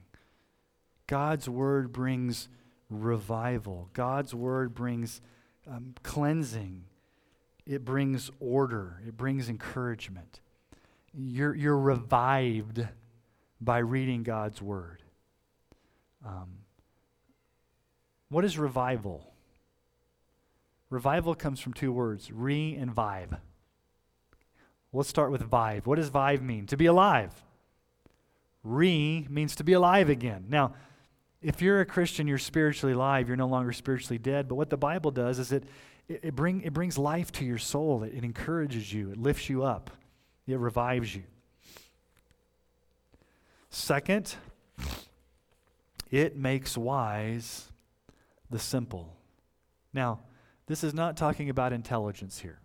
God's word brings revival. God's word brings um, cleansing, it brings order, it brings encouragement. You're, you're revived by reading God's word. Um, what is revival? Revival comes from two words re and vive. Let's start with vive. What does vive mean? To be alive. Re means to be alive again. Now, if you're a Christian, you're spiritually alive, you're no longer spiritually dead. But what the Bible does is it, it, it, bring, it brings life to your soul, it, it encourages you, it lifts you up, it revives you. Second, it makes wise the simple. Now, this is not talking about intelligence here.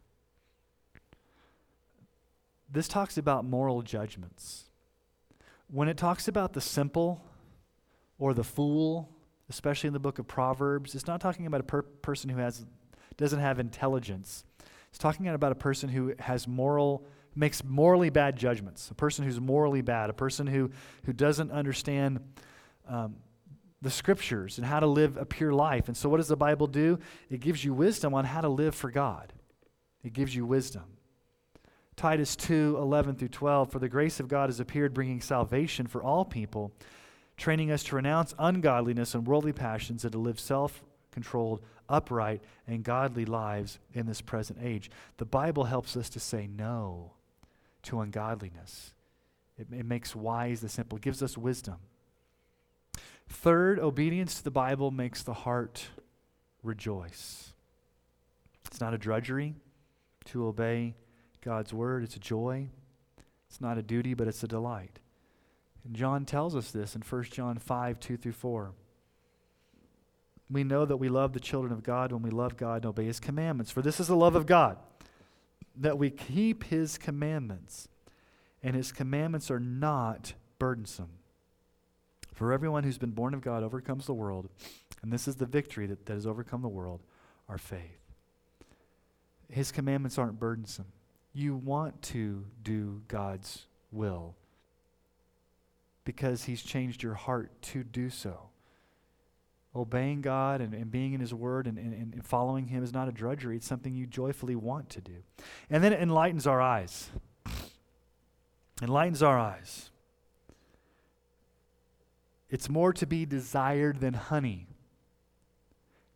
this talks about moral judgments. When it talks about the simple or the fool, especially in the book of Proverbs, it's not talking about a per- person who has, doesn't have intelligence. It's talking about a person who has moral, makes morally bad judgments, a person who's morally bad, a person who, who doesn't understand um, the scriptures and how to live a pure life. And so, what does the Bible do? It gives you wisdom on how to live for God, it gives you wisdom. Titus 2 11 through 12. For the grace of God has appeared, bringing salvation for all people, training us to renounce ungodliness and worldly passions and to live self controlled, upright, and godly lives in this present age. The Bible helps us to say no to ungodliness. It, it makes wise the simple, it gives us wisdom. Third, obedience to the Bible makes the heart rejoice. It's not a drudgery to obey God's word, it's a joy. It's not a duty, but it's a delight. And John tells us this in 1 John 5 2 through 4. We know that we love the children of God when we love God and obey his commandments. For this is the love of God, that we keep his commandments, and his commandments are not burdensome. For everyone who's been born of God overcomes the world, and this is the victory that, that has overcome the world, our faith. His commandments aren't burdensome. You want to do God's will because He's changed your heart to do so. Obeying God and, and being in His Word and, and, and following Him is not a drudgery, it's something you joyfully want to do. And then it enlightens our eyes. Enlightens our eyes. It's more to be desired than honey.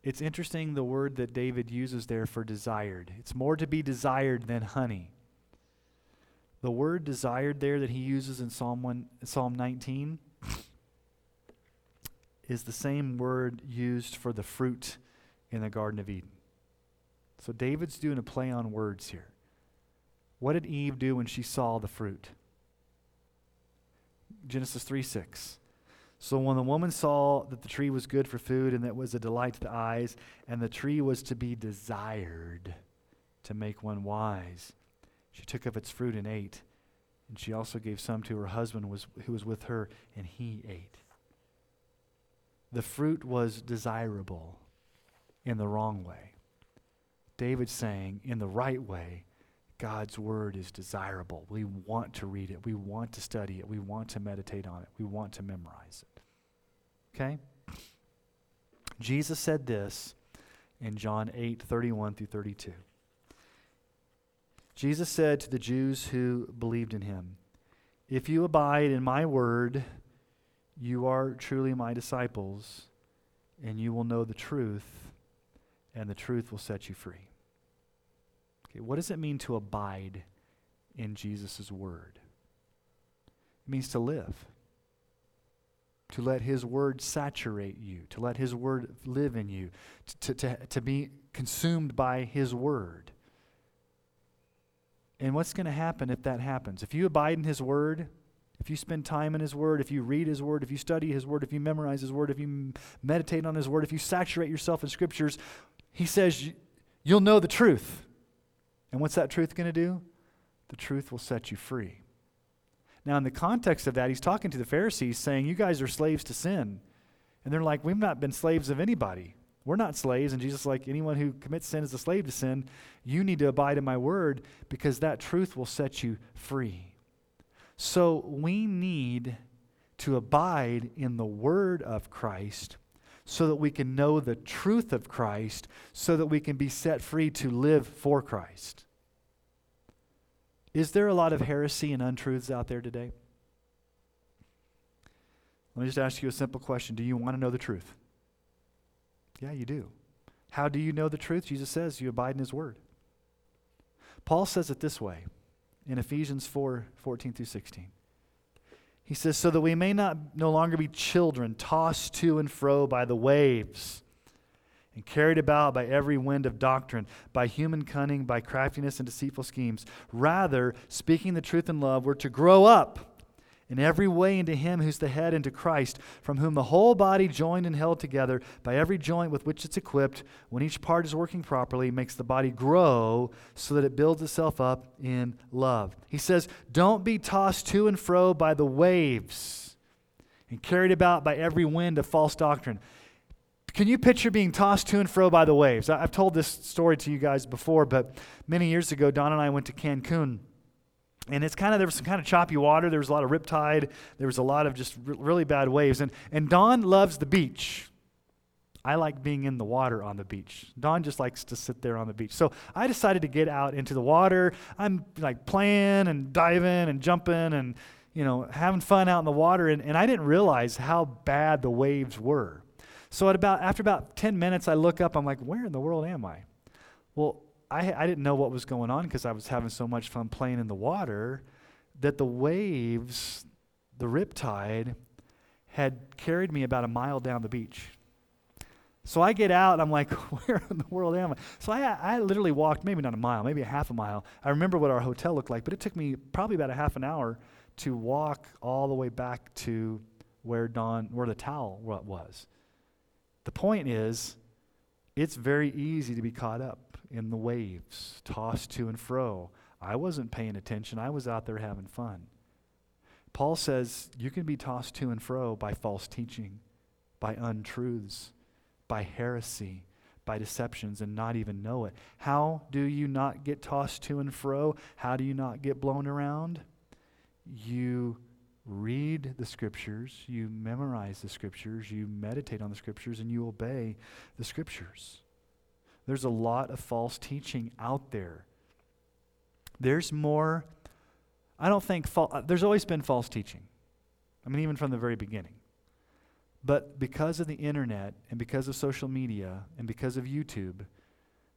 It's interesting the word that David uses there for desired. It's more to be desired than honey. The word desired there that he uses in Psalm 1, Psalm 19 is the same word used for the fruit in the Garden of Eden. So David's doing a play on words here. What did Eve do when she saw the fruit? Genesis 3 6. So when the woman saw that the tree was good for food and that was a delight to the eyes, and the tree was to be desired to make one wise, she took of its fruit and ate. And she also gave some to her husband was, who was with her, and he ate. The fruit was desirable in the wrong way. David's saying, in the right way, God's word is desirable. We want to read it. We want to study it. We want to meditate on it. We want to memorize it. Okay? Jesus said this in John 8 31 through 32. Jesus said to the Jews who believed in him, If you abide in my word, you are truly my disciples, and you will know the truth, and the truth will set you free. Okay, what does it mean to abide in Jesus' word? It means to live to let His Word saturate you, to let His Word live in you, to, to, to be consumed by His Word. And what's going to happen if that happens? If you abide in His Word, if you spend time in His Word, if you read His Word, if you study His Word, if you memorize His Word, if you meditate on His Word, if you saturate yourself in Scriptures, He says you'll know the truth. And what's that truth going to do? The truth will set you free. Now, in the context of that, he's talking to the Pharisees saying, You guys are slaves to sin. And they're like, We've not been slaves of anybody. We're not slaves. And Jesus like, Anyone who commits sin is a slave to sin. You need to abide in my word because that truth will set you free. So we need to abide in the word of Christ so that we can know the truth of Christ, so that we can be set free to live for Christ. Is there a lot of heresy and untruths out there today? Let me just ask you a simple question Do you want to know the truth? Yeah, you do. How do you know the truth? Jesus says you abide in his word. Paul says it this way in Ephesians 4 14 through 16. He says, So that we may not no longer be children tossed to and fro by the waves and carried about by every wind of doctrine, by human cunning, by craftiness and deceitful schemes. Rather, speaking the truth in love, we're to grow up in every way into him who's the head, into Christ, from whom the whole body, joined and held together by every joint with which it's equipped, when each part is working properly, makes the body grow so that it builds itself up in love. He says, Don't be tossed to and fro by the waves and carried about by every wind of false doctrine. Can you picture being tossed to and fro by the waves? I've told this story to you guys before, but many years ago, Don and I went to Cancun and it's kind of there was some kind of choppy water there was a lot of riptide there was a lot of just r- really bad waves. And and don loves the beach. I like being in the water on the beach. Don just likes to sit there on the beach. So i decided to get out into the water. I'm like playing and diving and jumping and you know having fun out in the water. And, and i didn't realize how bad the waves were. So at about after about 10 minutes i look up i'm like where in the world am i? Well I, I didn't know what was going on because I was having so much fun playing in the water that the waves, the riptide, had carried me about a mile down the beach. So I get out, I'm like, where in the world am I? So I, I literally walked, maybe not a mile, maybe a half a mile. I remember what our hotel looked like, but it took me probably about a half an hour to walk all the way back to where Don, where the towel was. The point is, it's very easy to be caught up in the waves, tossed to and fro. I wasn't paying attention, I was out there having fun. Paul says you can be tossed to and fro by false teaching, by untruths, by heresy, by deceptions, and not even know it. How do you not get tossed to and fro? How do you not get blown around? You read the scriptures, you memorize the scriptures, you meditate on the scriptures, and you obey the scriptures. There's a lot of false teaching out there. There's more, I don't think, fa- uh, there's always been false teaching. I mean, even from the very beginning. But because of the internet and because of social media and because of YouTube,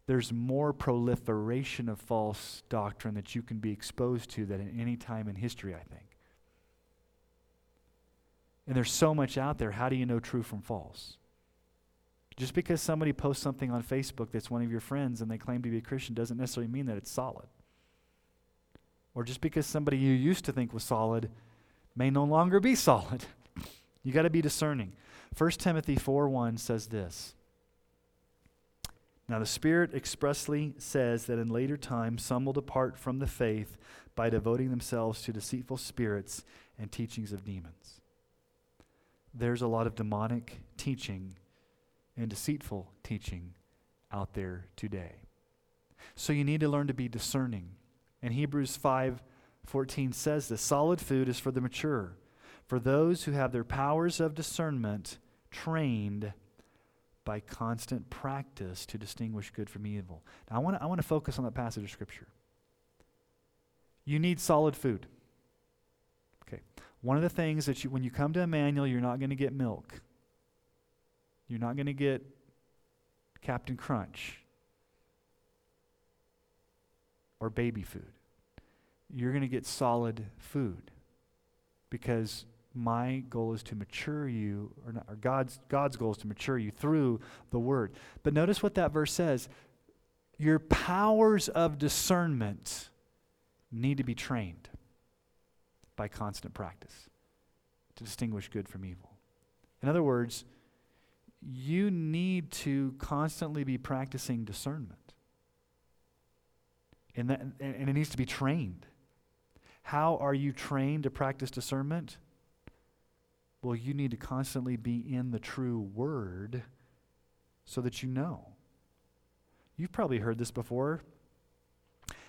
there's more proliferation of false doctrine that you can be exposed to than at any time in history, I think. And there's so much out there. How do you know true from false? Just because somebody posts something on Facebook that's one of your friends and they claim to be a Christian doesn't necessarily mean that it's solid. Or just because somebody you used to think was solid may no longer be solid. you got to be discerning. 1 Timothy 4:1 says this. Now the Spirit expressly says that in later times some will depart from the faith by devoting themselves to deceitful spirits and teachings of demons. There's a lot of demonic teaching and deceitful teaching out there today. So you need to learn to be discerning. And Hebrews 5:14 says this, solid food is for the mature, for those who have their powers of discernment trained by constant practice to distinguish good from evil. Now I want to I want to focus on that passage of scripture. You need solid food. Okay. One of the things that you when you come to Emmanuel, you're not going to get milk. You're not going to get Captain Crunch or baby food. You're going to get solid food because my goal is to mature you, or, not, or God's, God's goal is to mature you through the Word. But notice what that verse says your powers of discernment need to be trained by constant practice to distinguish good from evil. In other words, you need to constantly be practicing discernment. And, that, and it needs to be trained. How are you trained to practice discernment? Well, you need to constantly be in the true word so that you know. You've probably heard this before.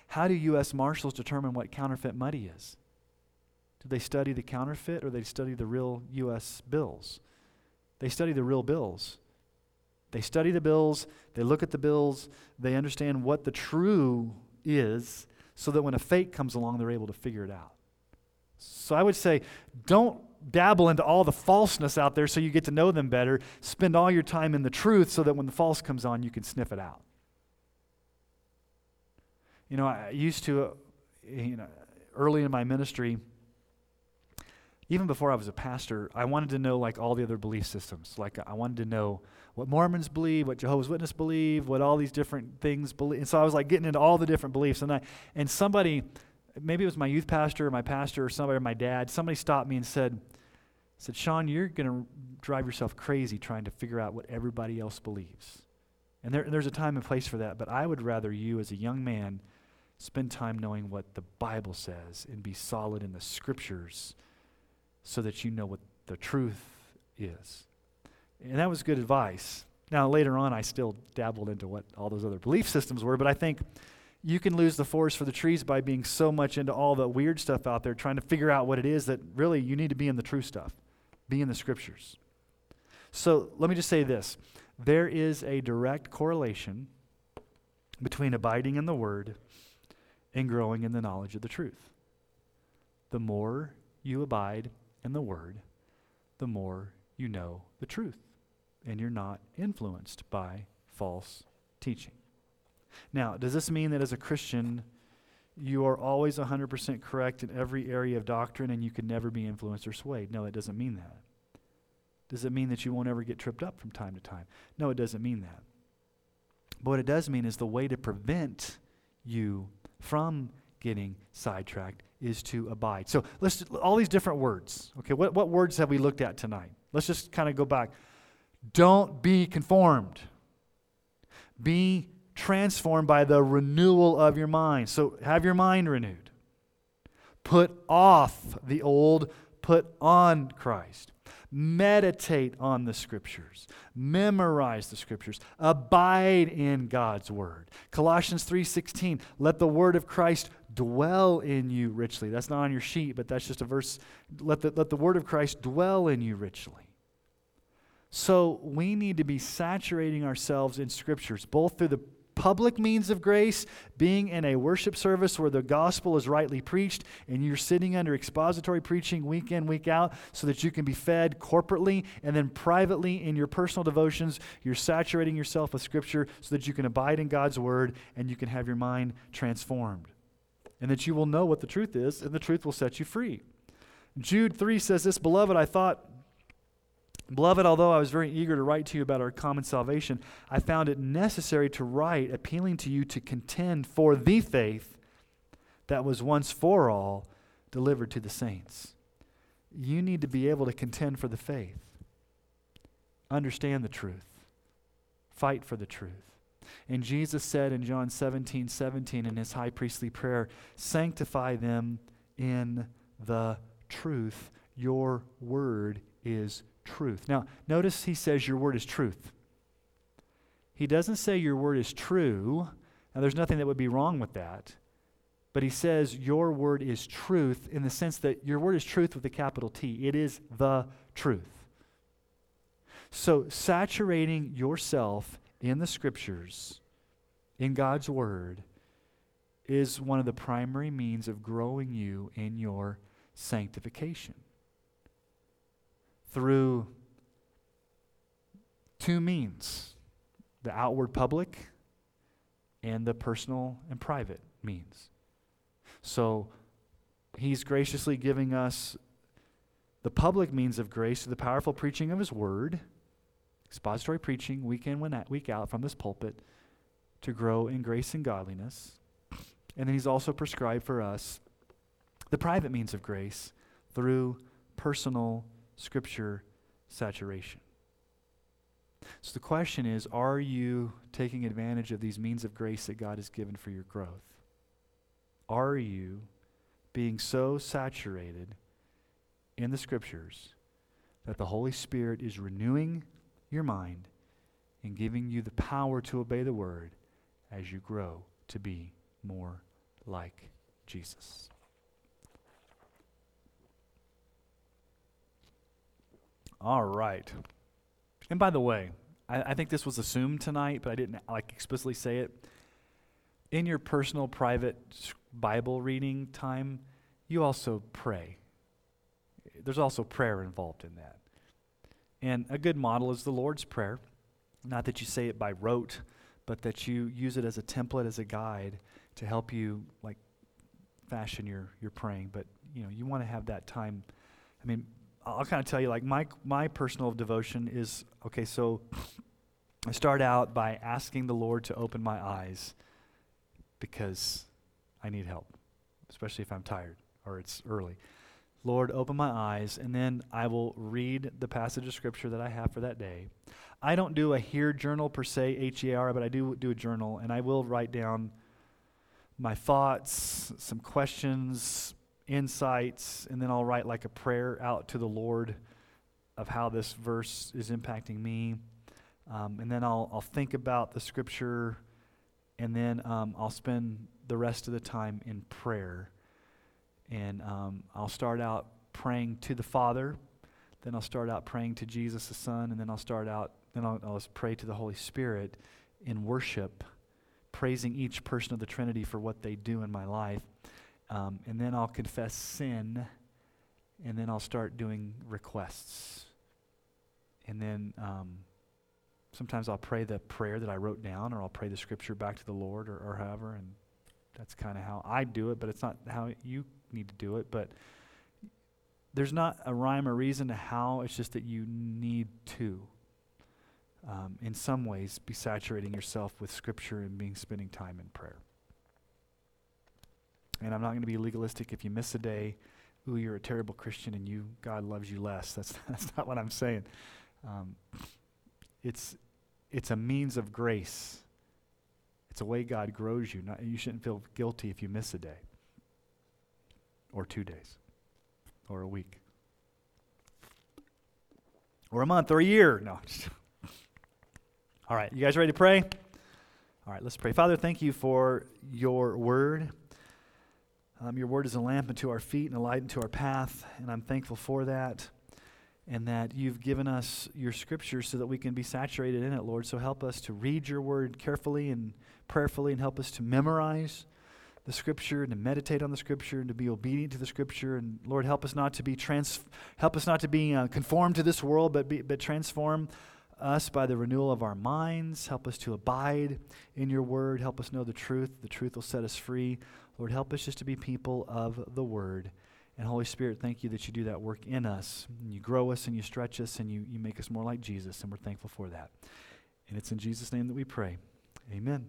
How do U.S. Marshals determine what counterfeit money is? Do they study the counterfeit or they study the real U.S. bills? They study the real bills. They study the bills, they look at the bills, they understand what the true is, so that when a fake comes along, they're able to figure it out. So I would say, don't dabble into all the falseness out there so you get to know them better. Spend all your time in the truth so that when the false comes on, you can sniff it out. You know, I used to, uh, you know, early in my ministry, even before I was a pastor, I wanted to know like all the other belief systems. Like I wanted to know what Mormons believe, what Jehovah's Witnesses believe, what all these different things believe. And so I was like getting into all the different beliefs. And I and somebody maybe it was my youth pastor or my pastor or somebody or my dad, somebody stopped me and said, said, Sean, you're going to drive yourself crazy trying to figure out what everybody else believes. And there, there's a time and place for that, but I would rather you, as a young man, spend time knowing what the Bible says and be solid in the scriptures so that you know what the truth is. And that was good advice. Now, later on, I still dabbled into what all those other belief systems were, but I think you can lose the forest for the trees by being so much into all the weird stuff out there, trying to figure out what it is that really you need to be in the true stuff, be in the scriptures. So let me just say this there is a direct correlation between abiding in the Word and growing in the knowledge of the truth. The more you abide in the Word, the more you know the truth, and you're not influenced by false teaching. Now, does this mean that as a Christian, you are always 100% correct in every area of doctrine and you can never be influenced or swayed? No, it doesn't mean that. Does it mean that you won't ever get tripped up from time to time? No, it doesn't mean that. But what it does mean is the way to prevent you from getting sidetracked is to abide. So let's all these different words. Okay, what, what words have we looked at tonight? Let's just kind of go back. Don't be conformed. Be transformed by the renewal of your mind. So have your mind renewed. Put off the old, put on Christ. Meditate on the scriptures. Memorize the scriptures. Abide in God's word. Colossians 3:16, let the word of Christ dwell in you richly. That's not on your sheet, but that's just a verse. Let the, let the word of Christ dwell in you richly. So we need to be saturating ourselves in scriptures, both through the public means of grace, being in a worship service where the gospel is rightly preached and you're sitting under expository preaching week in, week out, so that you can be fed corporately, and then privately in your personal devotions, you're saturating yourself with Scripture so that you can abide in God's Word and you can have your mind transformed. And that you will know what the truth is, and the truth will set you free. Jude 3 says this Beloved, I thought Beloved, although I was very eager to write to you about our common salvation, I found it necessary to write, appealing to you to contend for the faith that was once for all delivered to the saints. You need to be able to contend for the faith, understand the truth, fight for the truth. And Jesus said in John 17 17 in his high priestly prayer, Sanctify them in the truth. Your word is truth. Now, notice he says your word is truth. He doesn't say your word is true. Now, there's nothing that would be wrong with that. But he says your word is truth in the sense that your word is truth with a capital T. It is the truth. So, saturating yourself in the scriptures, in God's word, is one of the primary means of growing you in your sanctification through two means the outward public and the personal and private means. So he's graciously giving us the public means of grace through the powerful preaching of his word, expository preaching week in, week out from this pulpit to grow in grace and godliness. And then he's also prescribed for us the private means of grace through personal Scripture saturation. So the question is are you taking advantage of these means of grace that God has given for your growth? Are you being so saturated in the Scriptures that the Holy Spirit is renewing your mind and giving you the power to obey the Word as you grow to be more like Jesus? All right. And by the way, I, I, think this was assumed tonight, but I didn't like explicitly say it. In your personal, private Bible reading time, you also pray. There's also prayer involved in that. And a good model is the Lord's Prayer. Not that you say it by rote, but that you use it as a template, as a guide to help you like fashion your, your praying. But you know, you want to have that time. I mean, I'll kind of tell you, like, my, my personal devotion is okay, so I start out by asking the Lord to open my eyes because I need help. especially if I'm tired or it's early. Lord, open my eyes, and then I will read the passage of Scripture that I have for that day. I don't do a HEAR journal per se, H E A R, but I do do a journal, and I will write down my thoughts, some questions, insights, and then I'll write like a prayer out to the Lord of how this verse is impacting me. Um, and then I'll, I'll think about the Scripture, and then um, I'll spend the rest of the time in prayer. And um, I'll start out praying to the Father, then I'll start out praying to Jesus the Son, and then I'll start out, then I'll, I'll pray to the Holy Spirit in worship, praising each person of the Trinity for what they do in my life. Um, and then I'll confess sin, and then I'll start doing requests. And then um, sometimes I'll pray the prayer that I wrote down, or I'll pray the scripture back to the Lord, or, or however. And that's kind of how I do it, but it's not how you need to do it. But there's not a rhyme or reason to how, it's just that you need to. Um, in some ways, be saturating yourself with Scripture and being spending time in prayer. And I'm not going to be legalistic if you miss a day. Ooh, you're a terrible Christian and you God loves you less. That's that's not what I'm saying. Um, it's it's a means of grace. It's a way God grows you. Not, you shouldn't feel guilty if you miss a day, or two days, or a week, or a month, or a year. No. All right, you guys ready to pray? All right, let's pray. Father, thank you for your word. Um, your word is a lamp unto our feet and a light unto our path, and I'm thankful for that. And that you've given us your scripture so that we can be saturated in it, Lord. So help us to read your word carefully and prayerfully, and help us to memorize the scripture and to meditate on the scripture and to be obedient to the scripture. And Lord, help us not to be trans, help us not to be uh, conformed to this world, but be, but transform us by the renewal of our minds. Help us to abide in your word. Help us know the truth. The truth will set us free. Lord, help us just to be people of the word. And Holy Spirit, thank you that you do that work in us. And you grow us and you stretch us and you, you make us more like Jesus. And we're thankful for that. And it's in Jesus' name that we pray. Amen.